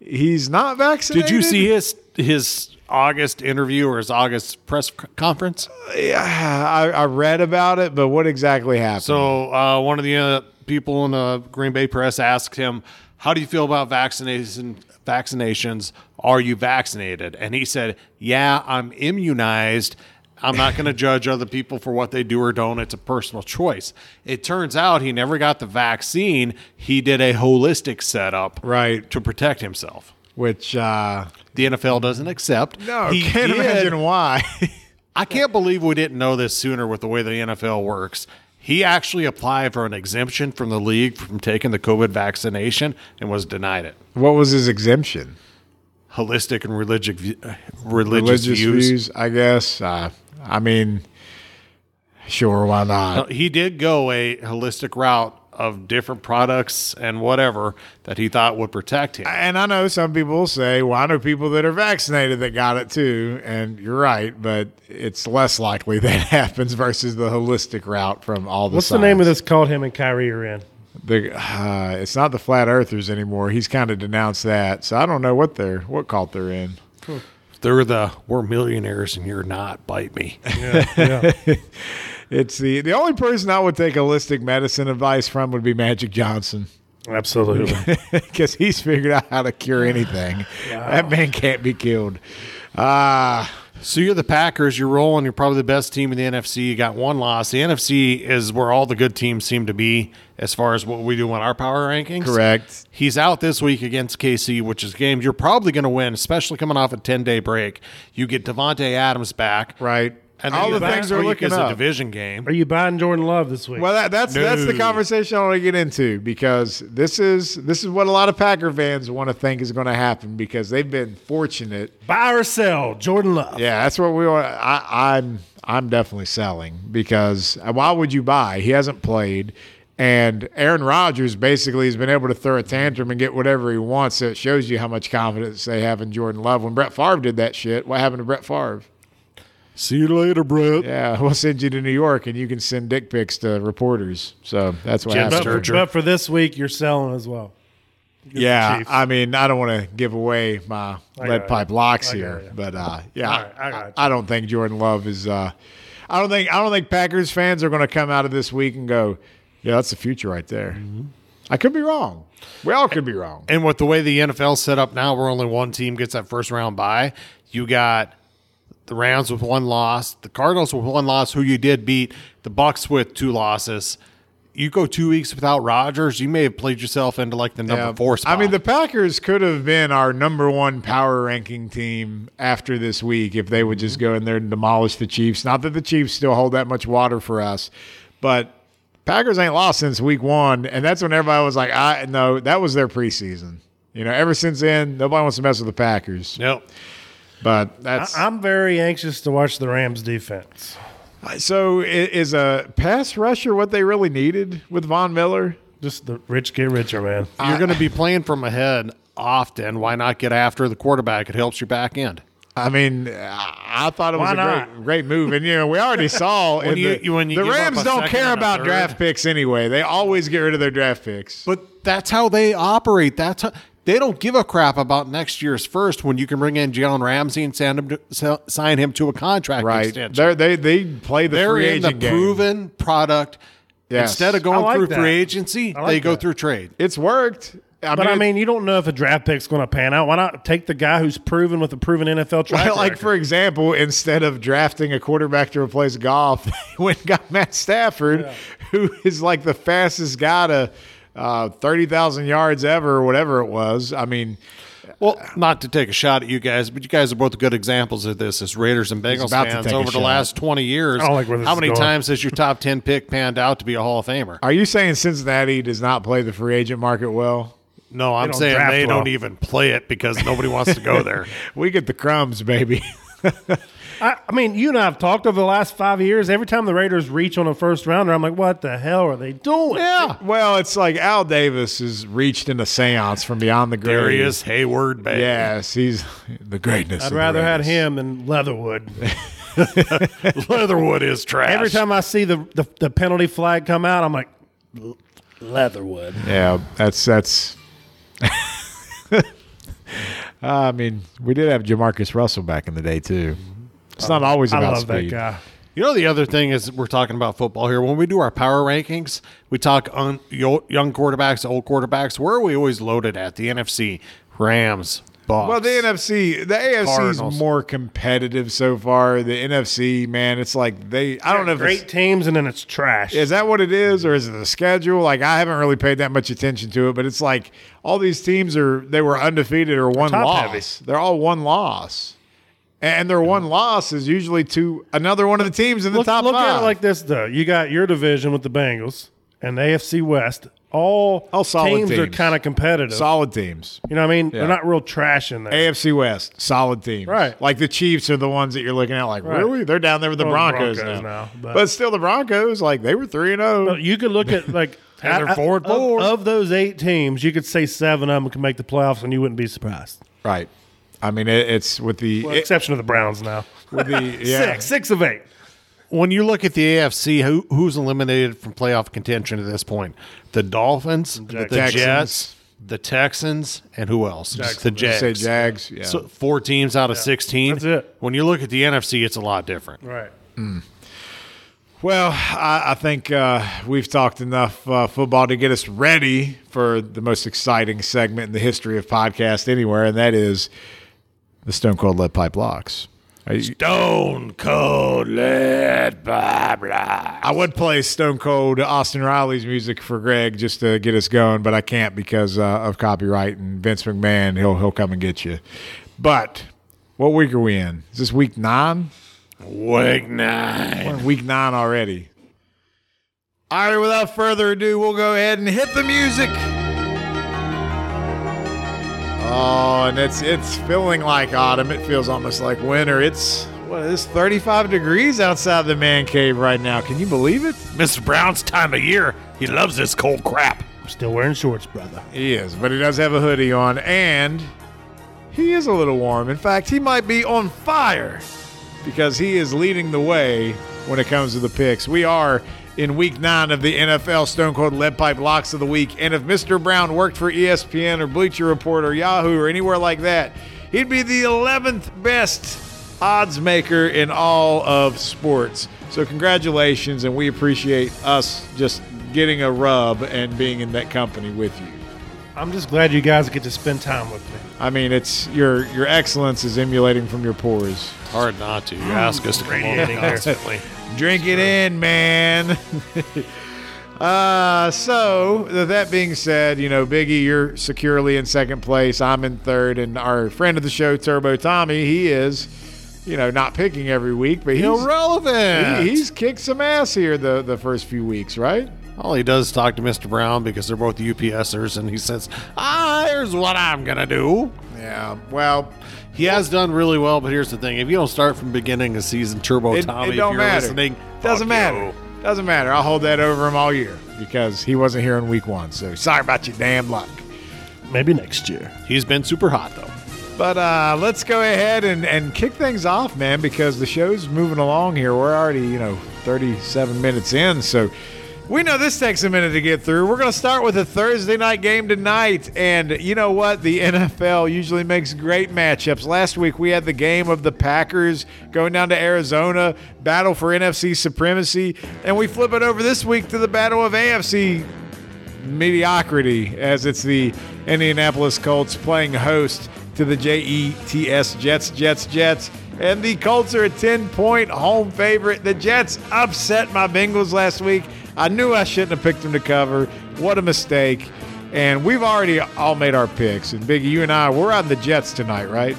he's not vaccinated. did you see his his August interview or his August press conference? Yeah, I, I read about it, but what exactly happened? So uh, one of the uh, people in the Green Bay press asked him, "How do you feel about vaccination vaccinations? Are you vaccinated?" And he said, "Yeah, I'm immunized." I'm not going to judge other people for what they do or don't. It's a personal choice. It turns out he never got the vaccine. He did a holistic setup right, to protect himself. which uh, The NFL doesn't accept. no, He can't did- imagine why. I can't believe we didn't know this sooner with the way the NFL works. He actually applied for an exemption from the league from taking the COVID vaccination and was denied it. what was his exemption? Holistic and religious, uh, religious, Religious views. views, I guess. Uh, I mean, sure, why not? Uh, He did go a holistic route of different products and whatever that he thought would protect him. And I know some people say, well, I know people that are vaccinated that got it too. And you're right, but it's less likely that happens versus the holistic route from all the What's the name of this cult him and Kyrie are in? The, uh, it's not the flat earthers anymore. He's kind of denounced that. So I don't know what they're, what cult they're in. They're the we're millionaires and you're not. Bite me. Yeah. It's the, the only person I would take holistic medicine advice from would be Magic Johnson. Absolutely. because he's figured out how to cure anything. That man can't be killed. Ah, So you're the Packers. You're rolling. You're probably the best team in the NFC. You got one loss. The NFC is where all the good teams seem to be as far as what we do on our power rankings. correct. He's out this week against KC, which is games you're probably going to win, especially coming off a 10 day break. You get Davante Adams back. Right. And All the things are looking is up. a division game. Are you buying Jordan Love this week? Well, that, that's that's the conversation I want to get into because this is this is what a lot of Packer fans want to think is going to happen because they've been fortunate. Buy or sell Jordan Love. Yeah, that's what we want. I, I'm I'm definitely selling because uh, why would you buy? He hasn't played, and Aaron Rodgers basically has been able to throw a tantrum and get whatever he wants. So it shows you how much confidence they have in Jordan Love. When Brett Favre did that shit, what happened to Brett Favre? See you later, Brett. Yeah, we'll send you to New York, and you can send dick pics to reporters. So that's what Jenn happened. But for, Sterger. but for this week, you're selling as well. Yeah, I mean, I don't want to give away my I lead pipe you. locks I here, but uh, yeah, All right, I. I, I don't think Jordan Love is. Uh, I don't think I don't think Packers fans are going to come out of this week and go, "Yeah, that's the future right there." Mm-hmm. I could be wrong. We all could be wrong. And with the way the NFL set up now, where only one team gets that first round bye, you got the Rams with one loss, the Cardinals with one loss, who you did beat, the Bucks with two losses. You go two weeks without Rodgers, you may have played yourself into like the number Yeah. four spot. I mean, the Packers could have been our number one power ranking team after this week if they would just go in there and demolish the Chiefs. Not that the Chiefs still hold that much water for us, but Packers ain't lost since week one, and that's when everybody was like, "I no, that was their preseason." You know, ever since then, nobody wants to mess with the Packers. Yep. But that's I'm very anxious to watch the Rams defense. so. i- Is a pass rusher what they really needed with Von Miller? Just the rich get richer, man. You're going to be playing from ahead often. Why not get after the quarterback? It helps your back end. I mean, I I thought it was Why a not? great, great move, and you know we already saw in you- the, you- when you the give up Rams a don't second care and a about third. draft picks anyway. They always get rid of their draft picks. But that's how they operate. That's how, they don't give a crap about next year's first when you can bring in Jalen Ramsey and send him to, s- sign him to a contract right, extension. They're, they they play the They're free in the agent game. proven product. Yes. Instead of I going like through that. free agency, I like they go that. through trade. It's worked. I But mean, I mean, you don't know if a draft pick's going to pan out. Why not take the guy who's proven with a proven NFL track Well, like record? for example, instead of drafting a quarterback to replace Goff, they went and got Matt Stafford, who is like the fastest guy to uh, thirty thousand yards ever, or whatever it was. I mean, Well, not to take a shot at you guys, but you guys are both good examples of this as Raiders and Bengals about fans over the shot. last 20 years. I don't like where this how is many going. times has your top 10 pick panned out to be a Hall of Famer? are you saying Cincinnati does not play the free agent market well? No, I'm don't saying they well. don't even play it because nobody wants to go there. We get the crumbs, baby. I, I mean, you and I have talked over the last five years. Every time the Raiders reach on a first rounder, I'm like, what the hell are they doing? Yeah. Well, it's like Al Davis has reached in a seance from beyond the grave. Darius Hayward, baby. Yes, he's the greatness. I'd of rather had Raiders. him than Leatherwood. Leatherwood is trash. Every time I see the, the, the penalty flag come out, I'm like, Leatherwood. Yeah, that's that's. I mean, we did have Jamarcus Russell back in the day too. It's not always I about love speed. that guy. You know, the other thing is we're talking about football here. When we do our power rankings, we talk on young quarterbacks, old quarterbacks. Where are we always loaded at? The NFC, Rams, Bucks. Well, the NFC, the AFC is more competitive so far. The NFC, man, it's like they. I don't know if Great it's, teams, and then it's trash. is that what it is, or is it the schedule? Like I haven't really paid that much attention to it, but it's like all these teams are they were undefeated or one loss. heavy. They're all one loss, and their one loss is usually to another one of the teams in the look top look five. at it like this, though. You got your division with the Bengals and the AFC West. All, All solid teams, are kind of competitive. solid teams. you know what I mean? Yeah. They're not real trash in there. AFC West, solid teams. Right. Like the Chiefs are the ones that you're looking at, like, Right. really? They're down there with the Well, Broncos, Broncos now. now, but, but- still, the Broncos, like, they were 3 and oh. 0. you could look at like I- I- of- Of, those eight teams, you could say seven of them can make the playoffs, and you wouldn't be surprised. Right. I mean, it, it's with the. Well, it- exception of the Browns now. with the yeah. Six, six of eight. When you look at the AFC, who who's eliminated from playoff contention at this point? The Dolphins, the Texans. Jets, the Texans, and who else? the Say Jags. Jags. Yeah. So four teams out of sixteen. That's it. When you look at the NFC, it's a lot different. Right. Well, I, I think uh, we've talked enough uh, football to get us ready for the most exciting segment in the history of podcast anywhere, and that is the Stone Cold Lead Pipe Locks. You- Stone cold lead blah. I would play Stone Cold Austin Riley's music for Greg just to get us going, but I can't because uh, of copyright and Vince McMahon. He'll he'll come and get you. But what week are we in? Is this week nine? Week nine. Week nine already. All right, without further ado, we'll go ahead and hit the music. Oh, and it's it's feeling like autumn. It feels almost like winter. It's what is this, 35 degrees outside the man cave right now. Can you believe it? Mr. Brown's time of year. He loves this cold crap. I'm still wearing shorts, brother. He is, but he does have a hoodie on, and he is a little warm. In fact, he might be on fire because he is leading the way when it comes to the picks. We are in week nine of the NFL Stone Cold Lead Pipe Locks of the Week. And if Mr. Brown worked for ESPN or Bleacher Report or Yahoo or anywhere like that, he'd be the 11th best odds maker in all of sports. So, congratulations, and we appreciate us just getting a rub and being in that company with you. I'm just glad you guys get to spend time with me. I mean, it's your your excellence is emulating from your pores. Hard not to. You ask us to come over Radiating there. constantly. Drink it in, man. uh, so th- that being said, you know, Biggie, you're securely in second place. I'm in third, and our friend of the show, Turbo Tommy, he is, you know, not picking every week, but he's Irrelevant. he, he's kicked some ass here the the first few weeks, right? All he does is talk to Mr. Brown because they're both UPSers, and he says, "Ah, here's what I'm gonna do." Yeah. Well, He has done really well, but here's the thing: if you don't start from beginning of season, Turbo it, Tommy, it if don't you're matter. listening, Doesn't fuck matter. you. Doesn't matter. I'll hold that over him all year because he wasn't here in week one. So sorry about your damn luck. Maybe next year. He's been super hot though. But uh, let's go ahead and, and kick things off, man, because the show's moving along here. We're already, you know, 37 minutes in. So we know this takes a minute to get through. We're going to start with a Thursday night game tonight. And you know what? The NFL usually makes great matchups. Last week we had the game of the Packers going down to Arizona, battle for NFC supremacy. And we flip it over this week to the battle of AFC mediocrity as it's the Indianapolis Colts playing host to the JETS Jets, Jets, Jets. And the Colts are a 10 point home favorite. The Jets upset my Bengals last week. I knew I shouldn't have picked them to cover. What a mistake. And we've already all made our picks. And Biggie, you and I, we're on the Jets tonight, right?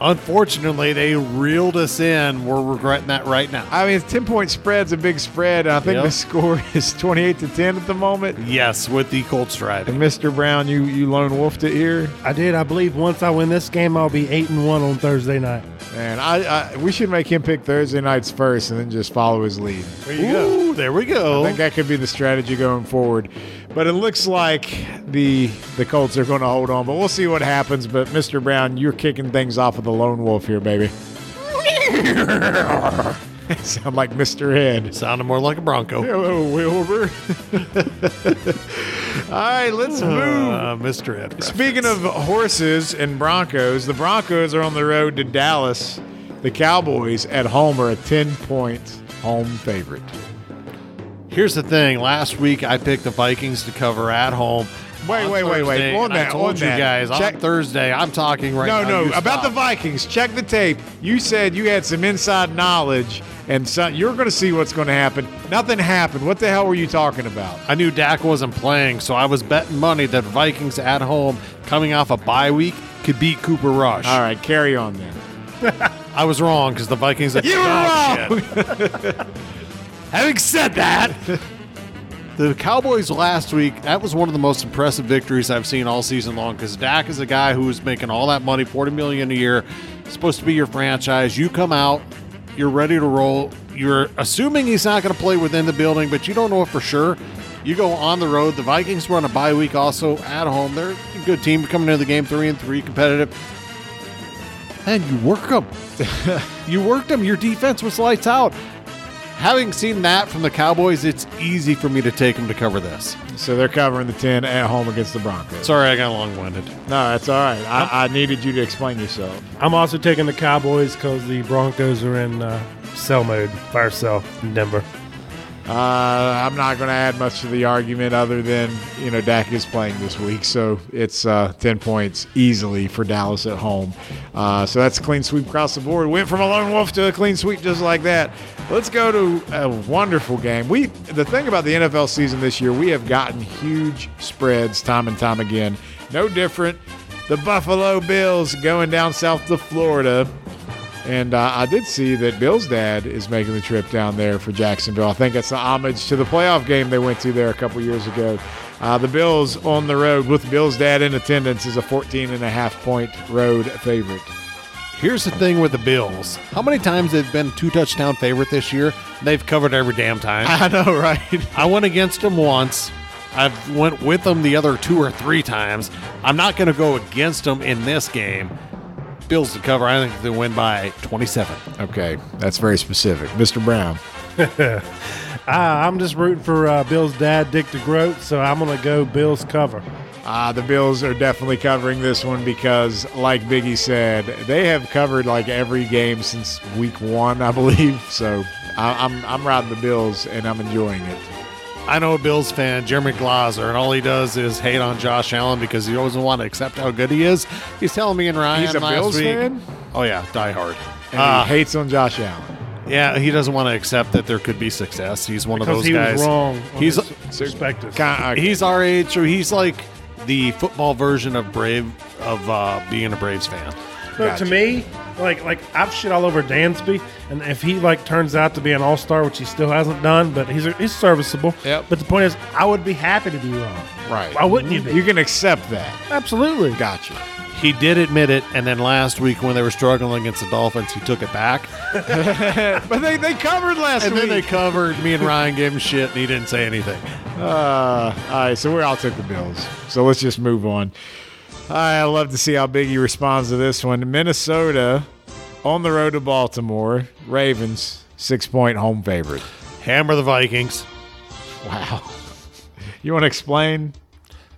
Unfortunately, they reeled us in. We're regretting that right now. I mean, 10 point spread's a big spread. And I think Yep. the score is 28 to 10 at the moment. Yes, with the Colts driving. And Mr. Brown, you, you lone wolfed it here. I did. I believe once I win this game, I'll be eight and one on Thursday night. Man, I, I we should make him pick Thursday nights first and then just follow his lead. There you go. Ooh, there we go. I think that could be the strategy going forward. But it looks like the the Colts are going to hold on. But we'll see what happens. But Mr. Brown, you're kicking things off with the lone wolf here, baby. Sound like Mr. Ed. Sounded more like a Bronco. Hello, Wilbur. All right, let's move. Uh, Mr. Ed. Speaking of horses and Broncos, the Broncos are on the road to Dallas. The Cowboys at home are a 10 point home favorite. Here's the thing. Last week I picked the Vikings to cover at home. Wait, wait, wait, wait. On I that, told on you that. guys Check- on Thursday. I'm talking right no, now. no, You about the. Vikings. Check the tape. You said you had some inside knowledge, and so, you're going to see what's going to happen. Nothing happened. What the hell were you talking about? I knew Dak wasn't playing, so I was betting money that Vikings at home, coming off a bye week, could beat Cooper Rush. All right, carry on then. I was wrong because the Vikings. Are You were oh, dog wrong. Shit. Having said that, the Cowboys last week, that was one of the most impressive victories I've seen all season long because Dak is a guy who is making all that money, 40 million a year, supposed to be your franchise. You come out, you're ready to roll. You're assuming he's not going to play within the building, but you don't know it for sure. You go on the road. The Vikings run a bye week also at home. They're a good team coming into the game three and three, competitive. And you work them. you worked them. Your defense was lights out. Having seen that from the Cowboys, it's easy for me to take them to cover this. So they're covering the 10 at home against the Broncos. Sorry, I got long winded. No, that's all right. I, I needed you to explain yourself. I'm also taking the Cowboys because the Broncos are in uh, sell mode, fire cell in Denver. Uh, I'm not going to add much to the argument other than, you know, Dak is playing this week. So it's uh, 10 points easily for Dallas at home. Uh, so that's a clean sweep across the board. Went from a lone wolf to a clean sweep just like that. Let's go to a wonderful game. We The thing about the NFL season this year, we have gotten huge spreads time and time again. No different. The Buffalo Bills going down south to Florida And uh, I did see that Bill's dad is making the trip down there for Jacksonville. I think it's an homage to the playoff game they went to there a couple years ago. Uh, the Bills on the road with Bill's dad in attendance is a 14 and a half point road favorite. Here's the thing with the Bills. How many times they've been two touchdown favorite this year? They've covered every damn time. I know, right? I went against them once. I've went with them the other two or three times. I'm not going to go against them in this game. Bills to cover. I think they win by 27. okay, that's very specific. Mr. Brown. Ah, I'm just rooting for uh, Bill's dad, Dick DeGroat, so I'm going to go Bills cover. Uh, the Bills are definitely covering this one because, like Biggie said, they have covered like every game since week one, I believe. So I, I'm I'm riding the Bills and I'm enjoying it. I know a Bills fan, Jeremy Glazer, and all he does is hate on Josh Allen because he doesn't want to accept how good he is. He's telling me and Ryan He's a last Bills week. fan Oh yeah, die hard. and Uh, he hates on Josh Allen. yeah, he doesn't want to accept that there could be success. He's one Because of those he guys. was wrong on He's his perspective. Kind he's our age, so he's like the football version of Brave of uh, being a Braves fan. Look, Gotcha. to me, like like I've shit all over Dansby, and if he like turns out to be an all star, which he still hasn't done, but he's he's serviceable. Yep. But the point is, I would be happy to be wrong. right. Why wouldn't you be? You can accept that. Absolutely. Gotcha. He did admit it, and then last week when they were struggling against the Dolphins, he took it back. But they, they covered last week. And week. then they covered. Me and Ryan gave him shit, and he didn't say anything. Uh, all right, so we all took the Bills. So let's just move on. I love to see how Biggie responds to this one. Minnesota on the road to Baltimore. Ravens, six point home favorite. Hammer the Vikings. Wow. You want to explain?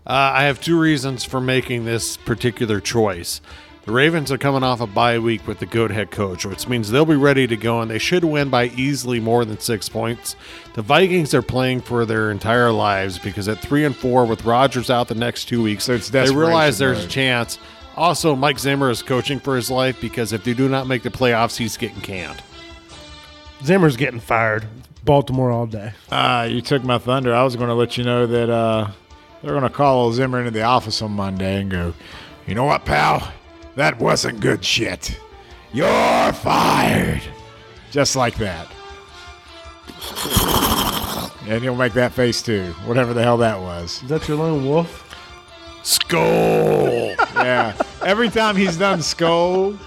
Uh, I have two reasons for making this particular choice. The Ravens are coming off a bye week with the GOAT head coach, which means they'll be ready to go and they should win by easily more than six points. The Vikings are playing for their entire lives because at three and four, with Rodgers out the next two weeks, So it's they realize there's a chance. Also, Mike Zimmer is coaching for his life because if they do not make the playoffs, he's getting canned. Zimmer's getting fired. Baltimore all day. Uh, you took my thunder. I was going to let you know that uh, they're going to call Zimmer into the office on Monday and go, you know what, pal? That wasn't good shit. You're fired. Just like that. And you'll make that face too, whatever the hell that was. Is that your lone wolf? Skull. Yeah. Every time he's done skull,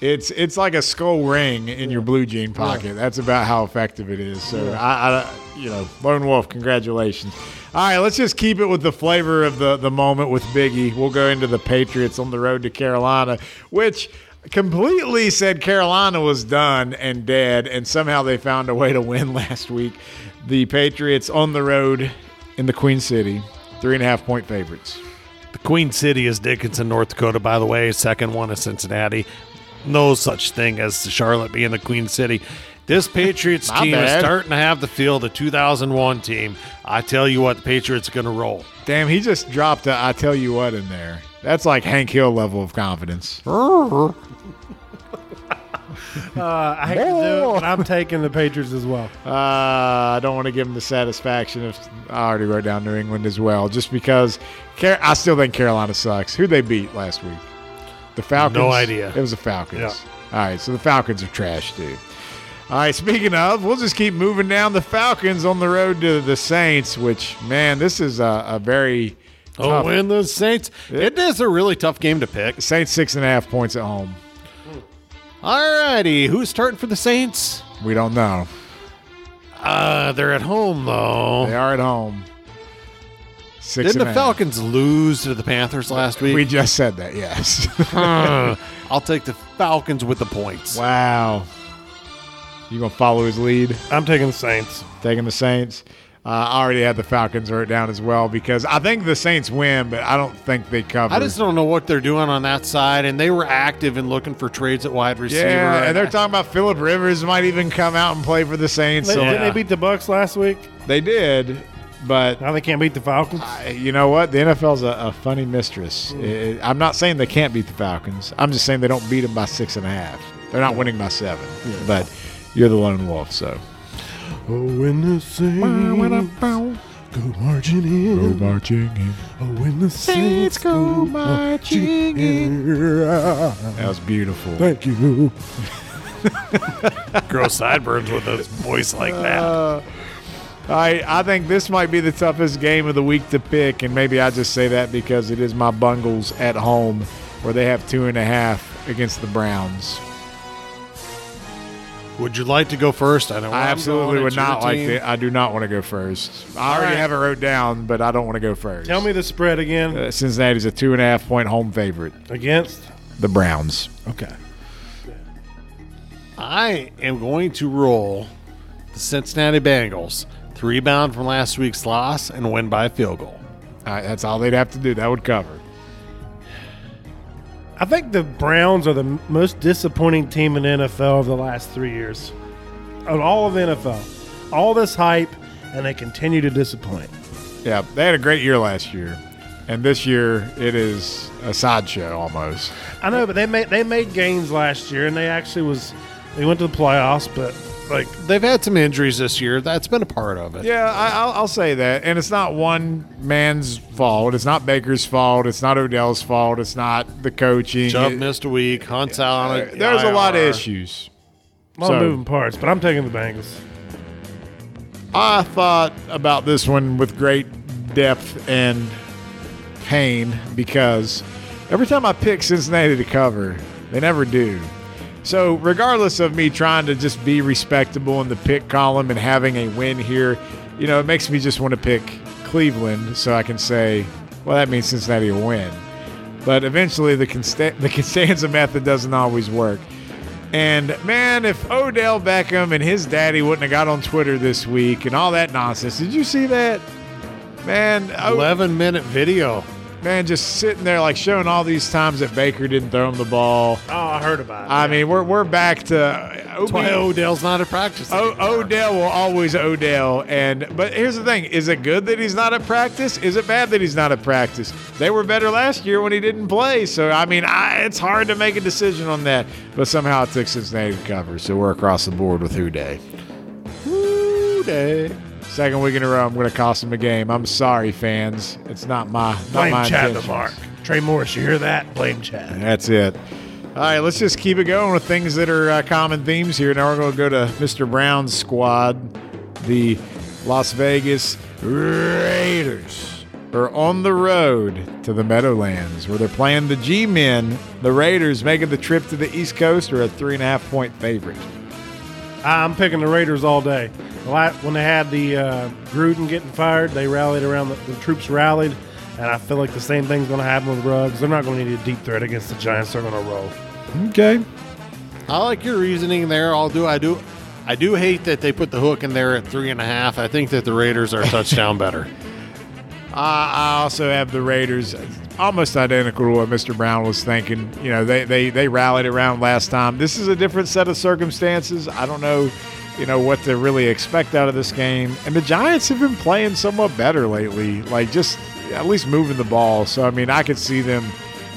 it's it's like a skull ring in your blue jean pocket. That's about how effective it is. So I, I, you know, Lone Wolf, congratulations. All right, let's just keep it with the flavor of the the moment with Biggie. We'll go into the Patriots on the road to Carolina, which completely said Carolina was done and dead, and somehow they found a way to win last week. The Patriots on the road in the Queen City, three and a half point favorites. The Queen City is Dickinson, North Dakota, by the way. Second one is Cincinnati. No such thing as Charlotte being the Queen City. This Patriots team is starting to have the feel of the 2001 team. I tell you what, the Patriots are going to roll. Damn, he just dropped a I tell you what in there. That's like Hank Hill level of confidence. Uh, I hate to do it, but I'm taking the Patriots as well. Uh, I don't want to give them the satisfaction of I already wrote down New England as well, just because Car- I still think Carolina sucks. Who they beat last week? The Falcons. No idea. It was the Falcons. Yeah. All right, so the Falcons are trash, dude. All right, speaking of, we'll just keep moving down. The Falcons on the road to the Saints, which man, this is a, a very Oh, tough- win the Saints. It is a really tough game to pick. Saints six and a half points at home. All righty. Who's starting for the Saints? We don't know. Uh, they're at home, though. They are at home. Six Didn't the a. Falcons lose to the Panthers last week? We just said that, yes. Huh. I'll take the Falcons with the points. wow. You gonna follow his lead, I'm taking the Saints. taking the Saints? Uh, I already had the Falcons wrote down as well because I think the Saints win, but I don't think they cover. I just don't know what they're doing on that side, and they were active in looking for trades at wide receiver. yeah, and they're talking about Philip Rivers might even come out and play for the Saints. They, So Didn't they beat the Bucks last week? they did, but Now they can't beat the Falcons. you know what? The NFL's a, a funny mistress. I- I'm not saying they can't beat the Falcons. I'm just saying they don't beat them by six and a half. They're not winning by seven. But you're the lone wolf, so. Oh, when the Saints go marching in. Go marching in. Oh, when the Saints go marching in. That was beautiful. Thank you. Grow sideburns with a voice like that. Uh, I I think this might be the toughest game of the week to pick, and maybe I just say that because it is my Bungles at home, where they have two and a half against the Browns. Would you like to go first? I know I absolutely would not like to. I do not want to go first. I already right. have it wrote down, but I don't want to go first. Tell me the spread again. Uh, Cincinnati's a two and a half point home favorite. Against? The Browns. Okay. I am going to roll the Cincinnati Bengals to rebound from last week's loss and win by a field goal. Uh, that's all they'd have to do. That would cover. I think the Browns are the most disappointing team in the NFL of the last three years. Of all of the NFL. All this hype, and they continue to disappoint. Yeah, they had a great year last year, and this year it is a sideshow almost. I know, but they made they made gains last year, and they actually was they went to the playoffs, but like They've had some injuries this year. That's been a part of it. Yeah, I, I'll, I'll say that, and it's not one man's fault. It's not Baker's fault. It's not Odell's fault. It's not the coaching. Chubb It- missed a week. Hunt's out on it. Uh, there's a lot of issues. a lot of moving parts. But I'm taking the Bengals. I thought about this one with great depth and pain because every time I pick Cincinnati to cover, they never do. So, regardless of me trying to just be respectable in the pick column and having a win here, you know, it makes me just want to pick Cleveland so I can say, well, that means Cincinnati will win. But eventually, the, Consta- the Costanza method doesn't always work. And man, if Odell Beckham and his daddy wouldn't have got on Twitter this week and all that nonsense, did you see that? Man, O- 11 minute video. Man, just sitting there like showing all these times that Baker didn't throw him the ball. Oh, I heard about it. I mean, we're we're back to uh, That's why Odell's not at practice. O- Odell will always Odell, and but here's the thing: is it good that he's not at practice? Is it bad that he's not at practice? They were better last year when he didn't play, so I mean, I, it's hard to make a decision on that. But somehow it took Cincinnati to cover, so we're across the board with Who Dey. Second week in a row, I'm going to cost him a game. I'm sorry, fans. It's not my not blame my Chad intentions. Mark. Trey Morris, you hear that? Blame Chad. That's it. All right, let's just keep it going with things that are uh, common themes here. Now we're going to go to Mr. Brown's squad. The Las Vegas Raiders are on the road to the Meadowlands where they're playing the G Men. The Raiders making the trip to the East Coast are a three and a half point favorite. I'm picking the Raiders all day. When they had the uh, Gruden getting fired, they rallied around the, the troops rallied, and I feel like the same thing's going to happen with Ruggs. They're not going to need a deep threat against the Giants. They're going to roll. Okay. I like your reasoning there. I'll do. I do. I do hate that they put the hook in there at three and a half. I think that the Raiders are a touchdown better. I I also have the Raiders almost identical to what Mr. Brown was thinking. You know, they, they, they rallied around last time. This is a different set of circumstances. I don't know, you know, what to really expect out of this game. And the Giants have been playing somewhat better lately, like just at least moving the ball. So, I mean, I could see them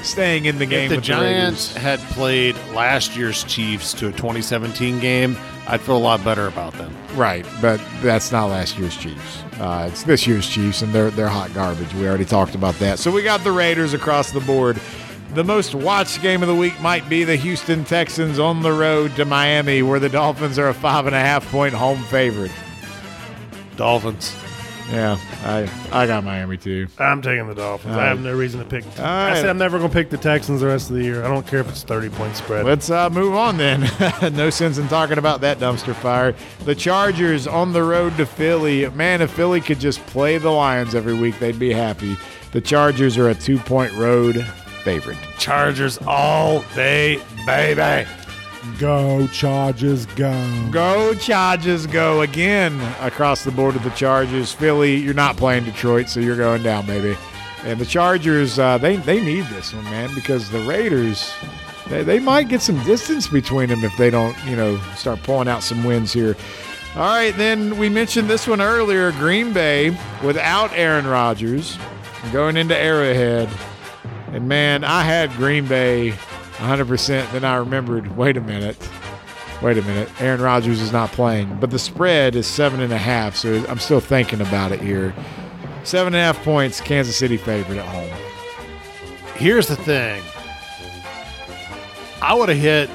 staying in the game If the Giants the had played last year's Chiefs to a 2017 game, I'd feel a lot better about them. Right, but that's not last year's Chiefs. Uh, it's this year's Chiefs, and they're they're hot garbage. We already talked about that. So we got the Raiders across the board. The most watched game of the week might be the Houston Texans on the road to Miami, where the Dolphins are a five and a half point home favorite. Dolphins. Yeah, I I got Miami too. I'm taking the Dolphins. I have no reason to pick. I said I'm never going to pick the Texans the rest of the year. I don't care if it's 30 point spread. Let's uh, move on then. no sense in talking about that dumpster fire. The Chargers on the road to Philly. Man, if Philly could just play the Lions every week, they'd be happy. The Chargers are a two point road favorite. Chargers all day, baby. Go Chargers, go! Go Chargers, go again across the board of the Chargers. Philly, you're not playing Detroit, so you're going down, baby. And the Chargers, uh, they they need this one, man, because the Raiders, they, they might get some distance between them if they don't, you know, start pulling out some wins here. All right, then we mentioned this one earlier. Green Bay without Aaron Rodgers going into Arrowhead, and man, I had Green Bay 100%. Then I remembered, wait a minute. Wait a minute. Aaron Rodgers is not playing, but the spread is seven and a half. So I'm still thinking about it here. Seven and a half points, Kansas City favorite at home. Here's the thing. I would have hit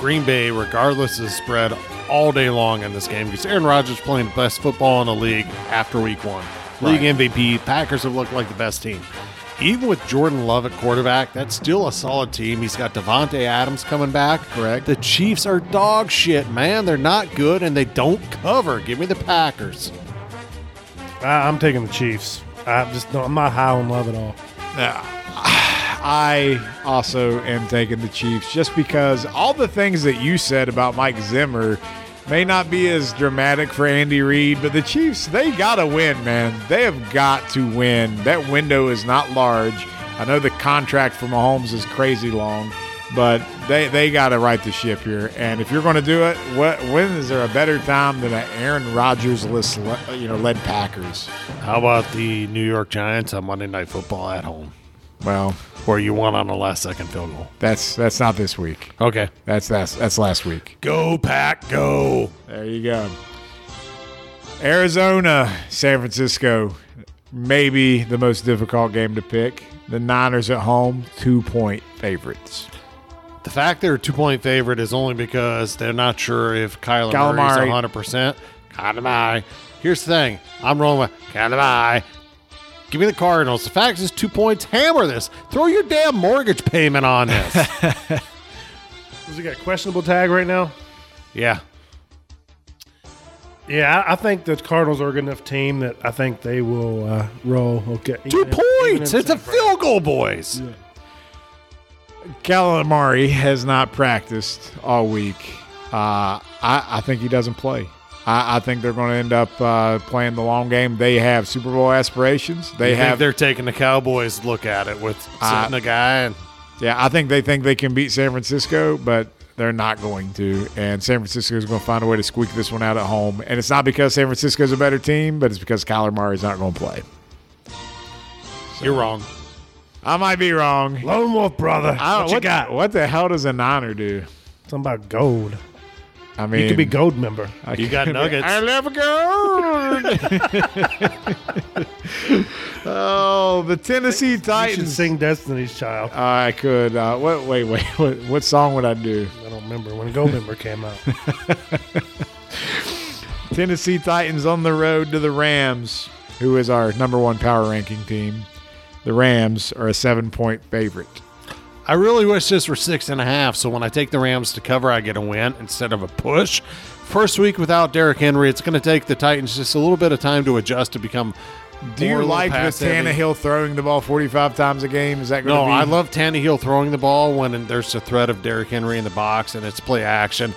Green Bay, regardless of the spread, all day long in this game because Aaron Rodgers playing the best football in the league after week one. League MVP. Packers have looked like the best team. Even with Jordan Love at quarterback, that's still a solid team. He's got Davante Adams coming back. Correct. The Chiefs are dog shit, man. They're not good and they don't cover. Give me the Packers. I, I'm taking the Chiefs. I'm just no, I'm not high on love at all. Yeah. I also am taking the Chiefs just because all the things that you said about Mike Zimmer may not be as dramatic for Andy Reid, but the Chiefs, they got to win, man. They have got to win. That window is not large. I know the contract for Mahomes is crazy long, but they, they got to right the ship here. And if you're going to do it, what when is there a better time than an Aaron Rodgers list, you know, led Packers? How about the New York Giants on Monday Night Football at home, Well, where you won on the last second field goal? that's that's not this week. Okay. That's that's that's last week. Go, Pack, go. There you go. Arizona, San Francisco, maybe the most difficult game to pick. The Niners at home, two point favorites. The fact they're a two point favorite is only because they're not sure if Kyler Murray's Murray. 100%. Kyler Murray. Here's the thing I'm rolling with Murray. Give me the Cardinals. The fact is, two points. Hammer this. Throw your damn mortgage payment on this. Does he got a questionable tag right now? yeah. Yeah, I, I think the Cardinals are a good enough team that I think they will uh, roll. Okay, Two Even if- even points. It's a field goal, boys. Calamari has not practiced all week. Uh, I, I think he doesn't play. I, I think they're going to end up uh, playing the long game. They have Super Bowl aspirations. They You think have they're taking the Cowboys look at it with sitting a guy and Yeah, I think they think they can beat San Francisco, but they're not going to. And San Francisco is going to find a way to squeak this one out at home. And it's not because San Francisco is a better team, but it's because Kyler Murray is not going to play. you're wrong. I might be wrong. Lone Wolf brother. I don't, what you got? What the hell does a Niner do? Something about gold. I mean, You could be gold member. I You got could be- Nuggets. I love gold. oh, the Tennessee You should Titans. sing Destiny's Child. I could. Uh, what? Wait, wait. What, what song would I do? I don't remember when Goldmember came out. Tennessee Titans on the road to the Rams, who is our number one power ranking team. The Rams are a seven point favorite. I really wish this were six and a half. So when I take the Rams to cover, I get a win instead of a push. First week without Derrick Henry, it's going to take the Titans just a little bit of time to adjust to become. Do you like pass heavy. Tannehill throwing the ball 45 times a game? Is that going to No, be? I love Tannehill throwing the ball when there's a threat of Derrick Henry in the box and it's play action.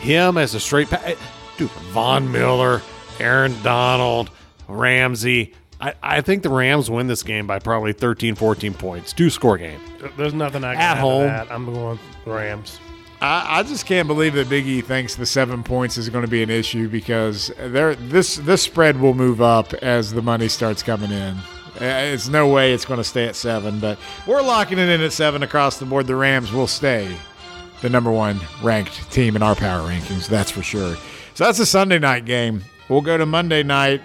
Him as a straight pa- eh, dude, Von Miller, Aaron Donald, Ramsey. I, I think the Rams win this game by probably 13, 14 points. Two score game. There's nothing I can At add home. To that. I'm going Rams. I, I just can't believe that Big E thinks the seven points is going to be an issue because there this this spread will move up as the money starts coming in. Uh, It's no way it's going to stay at seven, but we're locking it in at seven across the board. The Rams will stay the number one ranked team in our power rankings, that's for sure. So that's a Sunday night game. We'll go to Monday night.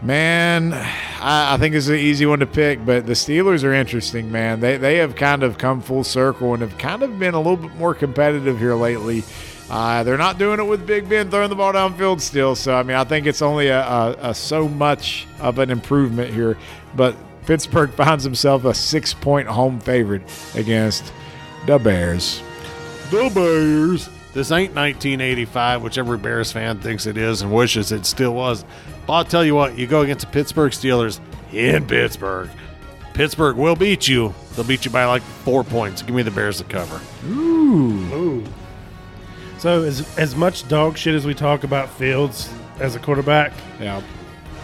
Man, I, I think this is an easy one to pick, but the Steelers are interesting, man. They they have kind of come full circle and have kind of been a little bit more competitive here lately. Uh, they're not doing it with Big Ben throwing the ball downfield still, so I mean I think it's only a, a, a so much of an improvement here. But Pittsburgh finds himself a six point home favorite against the Bears. The Bears. This ain't 1985, which every Bears fan thinks it is and wishes it still was. But I'll tell you what, you go against the Pittsburgh Steelers in Pittsburgh. Pittsburgh will beat you. They'll beat you by like four points. Give me the Bears to cover. Ooh. So as as much dog shit as we talk about Fields as a quarterback, Yeah.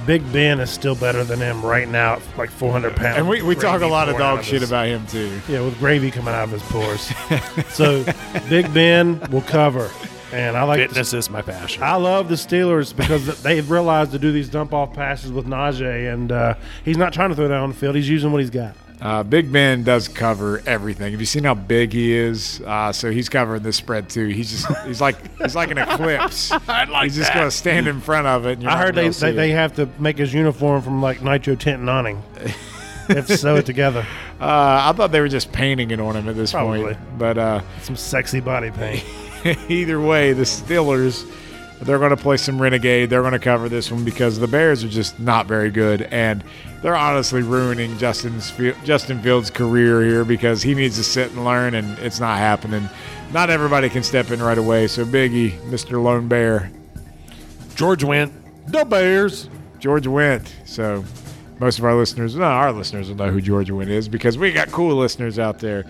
Big Ben is still better than him right now, like 400 pounds. And we, we talk a lot of pouring out dog shit his- about him too. Yeah, with gravy coming out of his pores. so Big Ben will cover, and I like. The, Fitness is my passion. I love the Steelers because they've realized to do these dump off passes with Najee, and uh, he's not trying to throw it down the field. He's using what he's got. Uh, Big Ben does cover everything. Have you seen how big he is? Uh, so he's covering this spread too. He's just he's like he's like an eclipse. I like he's just that. going to stand in front of it. And you're I heard they, they, they have to make his uniform from like nitro tent and awning. they have to sew it together. Uh, I thought they were just painting it on him at this Probably. point, but uh, Some sexy body paint. either way, the Steelers they're going to play some renegade. They're going to cover this one because the Bears are just not very good, and they're honestly ruining Justin's Justin Fields' career here because he needs to sit and learn, and it's not happening. Not everybody can step in right away. So Biggie, Mr. Lone Bear, George Wendt. The Bears. George Wendt. So most of our listeners, no, our listeners will know who George Wendt is because we got cool listeners out there.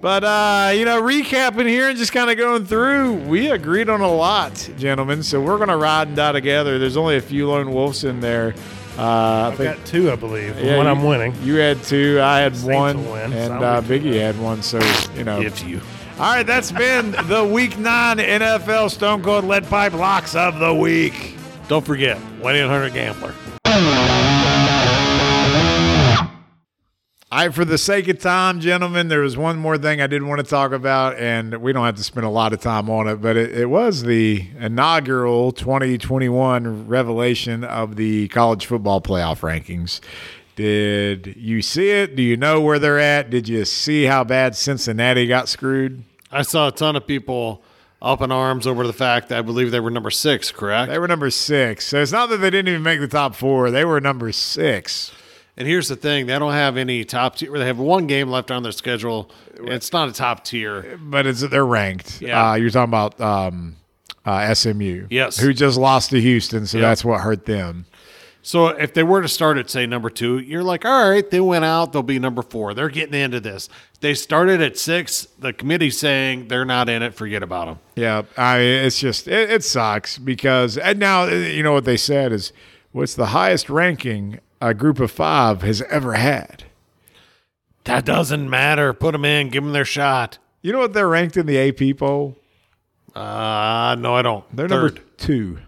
But uh, you know, recapping here and just kind of going through, we agreed on a lot, gentlemen. So we're gonna ride and die together. There's only a few lone wolves in there. Uh, I've got two, I believe. Yeah, one you- I'm winning. You had two, I had Saints one, win, and so uh, win Biggie had one. So you know, If you. all right, that's been the Week Nine NFL Stone Cold Lead Pipe Locks of the Week. Don't forget, 1 800 Gambler. All right, for the sake of time, gentlemen, there was one more thing I did want to talk about, and we don't have to spend a lot of time on it, but it, it was the inaugural 2021 revelation of the college football playoff rankings. Did you see it? Do you know where they're at? Did you see how bad Cincinnati got screwed? I saw a ton of people up in arms over the fact that I believe they were number six, correct? They were number six. So it's not that they didn't even make the top four, they were number six. And here's the thing: they don't have any top tier. They have one game left on their schedule. and It's not a top tier. but it's they're ranked. Yeah. Uh, you're talking about um, uh, SMU. Yes. Who just lost to Houston, so Yep. that's what hurt them. So if they were to start at say number two, you're like, all right, they went out. They'll be number four. They're getting into this. They started at six. The committee's saying they're not in it. Forget about them. Yeah, I it's just it, it sucks because and now you know what they said is what's the highest ranking a group of five has ever had. That doesn't matter. Put them in. Give them their shot. You know what they're ranked in the AP poll? Uh, no, I don't. They're Third. number two.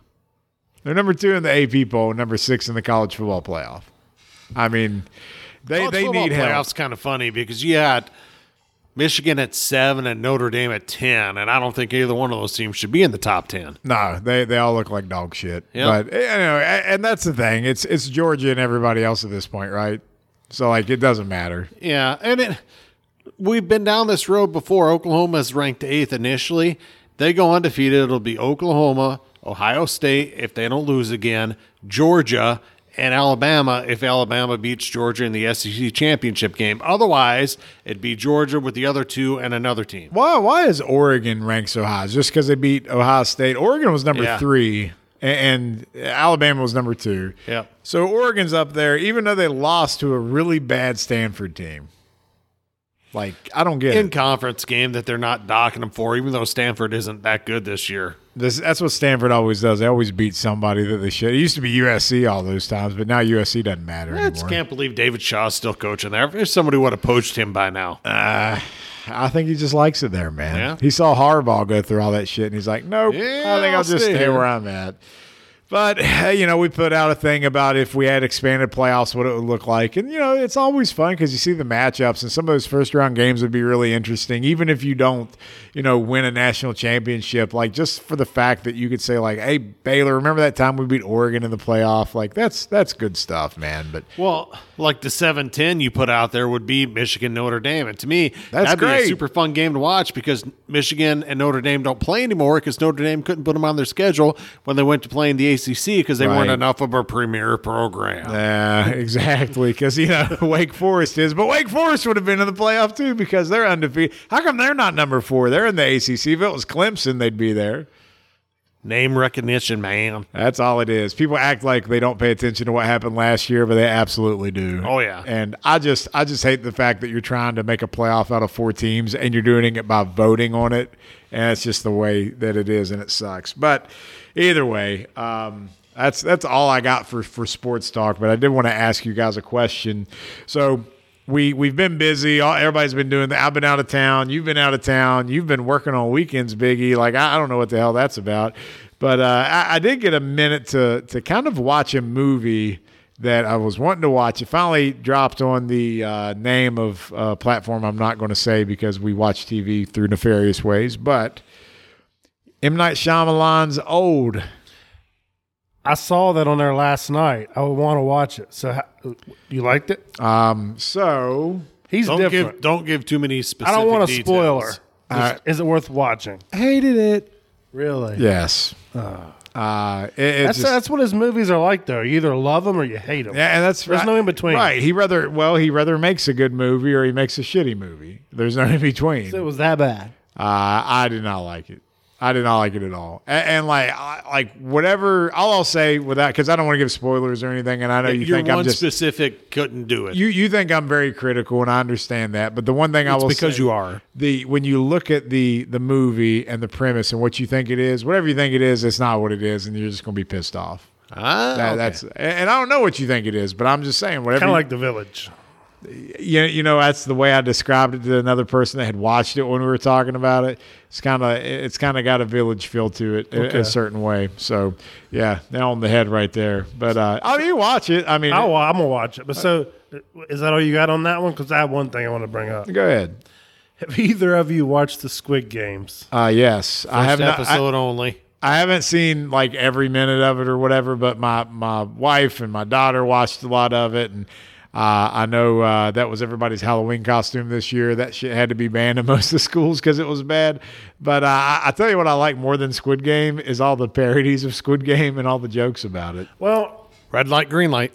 They're number two in the AP poll, number six in the college football playoff. I mean, they College they football need help. playoffs kind of funny because you had Michigan at seven and Notre Dame at ten, and I don't think either one of those teams should be in the top ten. No, they they all look like dog shit. Yep. But eh, you know, and that's the thing. It's it's Georgia and everybody else at this point, right? So like, it doesn't matter. Yeah, and it, we've been down this road before. Oklahoma's ranked eighth initially. They go undefeated. It'll be Oklahoma, Ohio State if they don't lose again, Georgia, and Alabama if Alabama beats Georgia in the SEC championship game. Otherwise, it'd be Georgia with the other two and another team. Why why is Oregon ranked so high? Just because they beat Ohio State? Oregon was number Yeah. three, and, Alabama was number two. Yep. So Oregon's up there, even though they lost to a really bad Stanford team. Like I don't get In it. conference game that they're not docking them for, even though Stanford isn't that good this year. This, that's what Stanford always does. They always beat somebody that they should. It used to be USC all those times, but now USC doesn't matter I just anymore. can't believe David Shaw's still coaching there. If somebody would have poached him by now. Uh, I think he just likes it there, man. Yeah? He saw Harbaugh go through all that shit, and he's like, nope, Yeah, I think I'll, I'll just stay stay here. where I'm at. But, you know, we put out a thing about if we had expanded playoffs, what it would look like. And, you know, it's always fun because you see the matchups, and some of those first round games would be really interesting, even if you don't, you know, win a national championship. Like, just for the fact that you could say, like, hey, Baylor, remember that time we beat Oregon in the playoff? Like, that's that's good stuff, man. But Well, like the seven ten you put out there would be Michigan Notre Dame, and to me, That's that'd be great. a super fun game to watch because Michigan and Notre Dame don't play anymore because Notre Dame couldn't put them on their schedule when they went to play in the ACC because they weren't enough of a premier program. Yeah, exactly. Because you know Wake Forest is, but Wake Forest would have been in the playoff too because they're undefeated. How come they're not number four? They're in the ACC. If it was Clemson, they'd be there. Name recognition, man. That's all it is. People act like they don't pay attention to what happened last year, but they absolutely do. Oh, yeah. And I just, I just hate the fact that you're trying to make a playoff out of four teams and you're doing it by voting on it, and it's just the way that it is, and it sucks. But either way, um, that's that's all I got for for sports talk. But I did want to ask you guys a question. So we we've been busy. All, everybody's been doing that. I've been out of town. You've been out of town. You've been working on weekends, Biggie. Like I, I don't know what the hell that's about. But uh, I, I did get a minute to to kind of watch a movie that I was wanting to watch. It finally dropped on the uh, name of a platform I'm not going to say because we watch TV through nefarious ways. But M Night Shyamalan's Old. I saw that on there last night. I would want to watch it. So, how, you liked it? Um, so He's Don't different. give don't give too many specific. I don't want a details. spoiler. Uh, is it worth watching? hated it. Really? Yes. Uh, it, it That's just- that's what his movies are like, though. You either love them or you hate them. Yeah, and that's There's right. no in between. Right. He rather well, he rather makes a good movie or he makes a shitty movie. There's no in between. So it was that bad. Uh, I did not like it. I did not like it at all. And, and like, I, like whatever. All I'll say with that because I don't want to give spoilers or anything, and I know you Your think one I'm just specific couldn't do it. you you think I'm very critical, and I understand that. But the one thing I it's will because say, you are. the when you look at the the movie and the premise and what you think it is, whatever you think it is, it's not what it is, and you're just gonna be pissed off. Ah, That, okay. That's and I don't know what you think it is, but I'm just saying whatever. Kind of you- like The Village. You, you know that's the way I described it to another person that had watched it when we were talking about it. It's kind of it's kind of got a village feel to it in Okay. a certain way. So yeah, nail on the head right there. But uh, oh, you watch it. I mean, I'll, I'm gonna watch it. But so, is that all you got on that one? Because I have one thing I want to bring up. go ahead. Have either of you watched the Squid Games? Uh, yes, I have First not. I, episode only. I haven't seen like every minute of it or whatever, but my my wife and my daughter watched a lot of it, and uh, I know uh, that was everybody's Halloween costume this year. That shit had to be banned in most of the schools because it was bad. But uh, I, I tell you what, I like more than Squid Game is all the parodies of Squid Game and all the jokes about it. Well, Red light, green light.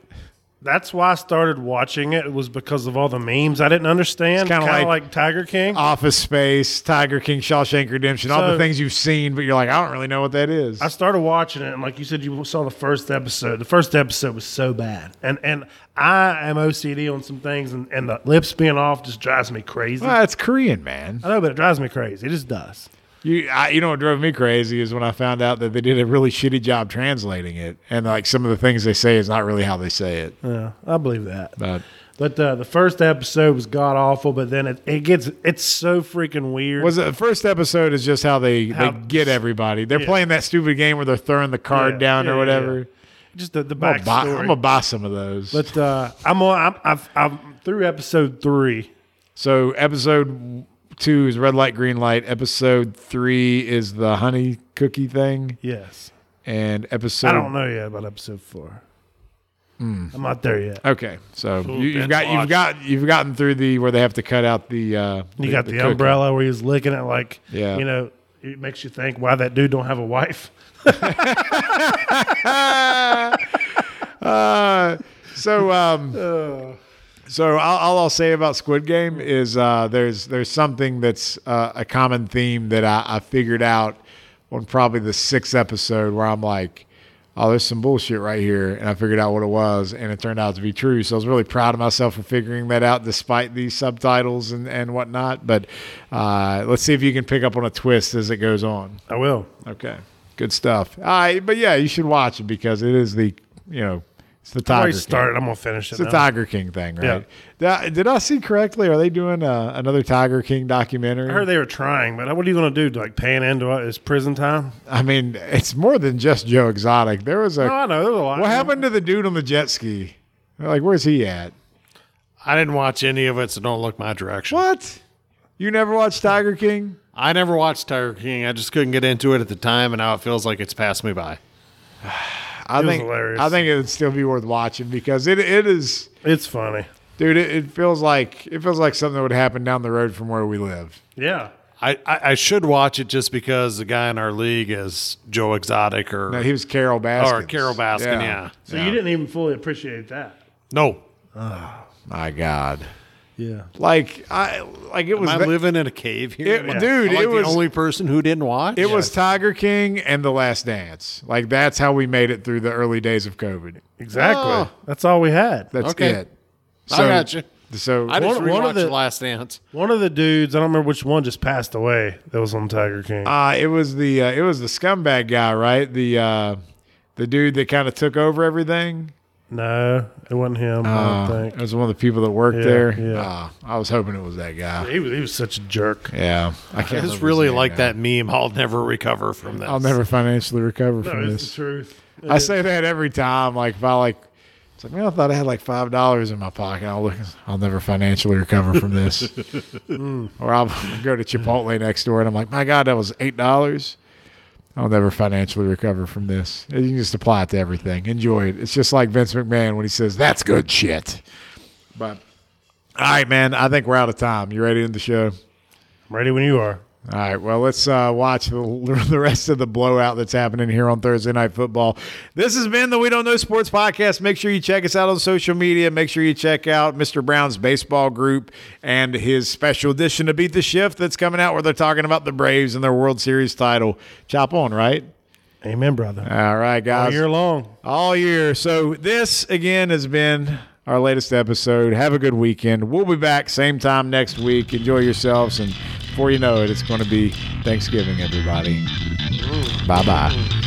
That's why I started watching it. It Was because of all the memes I didn't understand. Kinda like- like, Tiger King. Office Space, Tiger King, Shawshank Redemption, all the things you've seen, but you're like, I don't really know what that is. I started watching it, and like you said, you saw the first episode. The first episode was so bad, and and I am OCD on some things, and, and the lips being off just drives me crazy. well, it's Korean, man. I know, but it drives me crazy. It just does. You, I, you know what drove me crazy is when I found out that they did a really shitty job translating it, and like some of the things they say is not really how they say it. Yeah, I believe that. But But uh, the first episode was god awful, but then it, it gets it's so freaking weird. was it the first episode is just how they How- they get everybody. They're Yeah. playing that stupid game where they're throwing the card Yeah, down yeah, or whatever. just the, the I'm gonna buy- backstory? I'm gonna buy some of those. but uh, I'm on. I'm, I've, I'm through episode three. so episode two is red light, green light. Episode three is the honey cookie thing, Yes, and episode I don't know yet about episode four. Hmm. I'm not there yet. Okay, so you, you've binge got you've got you've gotten through the where they have to cut out the. Uh, You got the, cookie. umbrella where he's licking it like, Yeah. you know, it makes you think why that dude don't have a wife. Uh, so um, so all, all I'll say about Squid Game is uh, there's there's something that's uh, a common theme that I, I figured out on probably the sixth episode where I'm like, oh, there's some bullshit right here, and I figured out what it was, and it turned out to be true. So I was really proud of myself for figuring that out, despite these subtitles and and whatnot. But uh, let's see if you can pick up on a twist as it goes on. I will. Okay, good stuff. All right, but yeah, you should watch it because it is the you know it's the Tiger already King. started. I'm gonna finish it. It's a now. Tiger King thing, right? Did, did I see correctly? Are they doing uh, another Tiger King documentary? I heard they were trying, but what are you gonna do? Like paying into it? Is prison time? I mean, it's more than just Joe Exotic. There was a Oh, I know. There's a lot. what happened to the dude on the jet ski? Like, where's he at? I didn't watch any of it, so don't look my direction. What? You never watched Tiger King? I never watched Tiger King. I just couldn't get into it at the time, and now it feels like it's passed me by. I was think hilarious. I think it would still be worth watching because it it is, It's funny. dude. It, it feels like it feels like something that would happen down the road from where we live. Yeah. I, I, I should watch it just because the guy in our league is Joe Exotic or No, he was Carole Baskin. or Carole Baskin. Yeah. So you didn't even fully appreciate that. No. Oh, my God. Yeah. Like I like it was Am I living in a cave here? It- Am I- dude, am I it the was- only person who didn't watch. It was Tiger King and The Last Dance. Like that's how we made it through the early days of COVID. Exactly. Oh. That's all we had. That's Okay. it. I got you. So I just One- one rewatched of the- the Last Dance. One of the dudes, I don't remember which one, just passed away. That was on Tiger King. uh, it was the uh, it was the scumbag guy, right? The uh, the dude that kind of took over everything. No, it wasn't him. I Uh, don't it think. was one of the people that worked Yeah, there. yeah. Uh, I was hoping it was that guy. He was he was such a jerk. Yeah, I can't. I remember just his really name like now. that meme. I'll never recover from this. I'll never financially recover No, from it's this. the truth. I say that every time. Like if I like, it's like man, I thought I had like five dollars in my pocket. I'll look. I'll never financially recover from this. or I'll go to Chipotle next door and I'm like, my God, that was eight dollars. I'll never financially recover from this. You can just apply it to everything. Enjoy it. It's just like Vince McMahon when he says, "That's good shit." But all right, man. I think we're out of time. You ready to end the show? I'm ready when you are. All right. Well, let's uh, watch the, the rest of the blowout that's happening here on Thursday Night Football. This has been the We Don't Know Sports podcast. Make sure you check us out on social media. Make sure you check out Mr. Brown's baseball group and his special edition to Beat the Shift that's coming out where they're talking about the Braves and their World Series title. Chop on, right? Amen, brother. All right, guys. All year long. All year. So this again has been our latest episode. Have a good weekend. We'll be back same time next week. Enjoy yourselves, and before you know it, it's going to be Thanksgiving, everybody. Bye bye.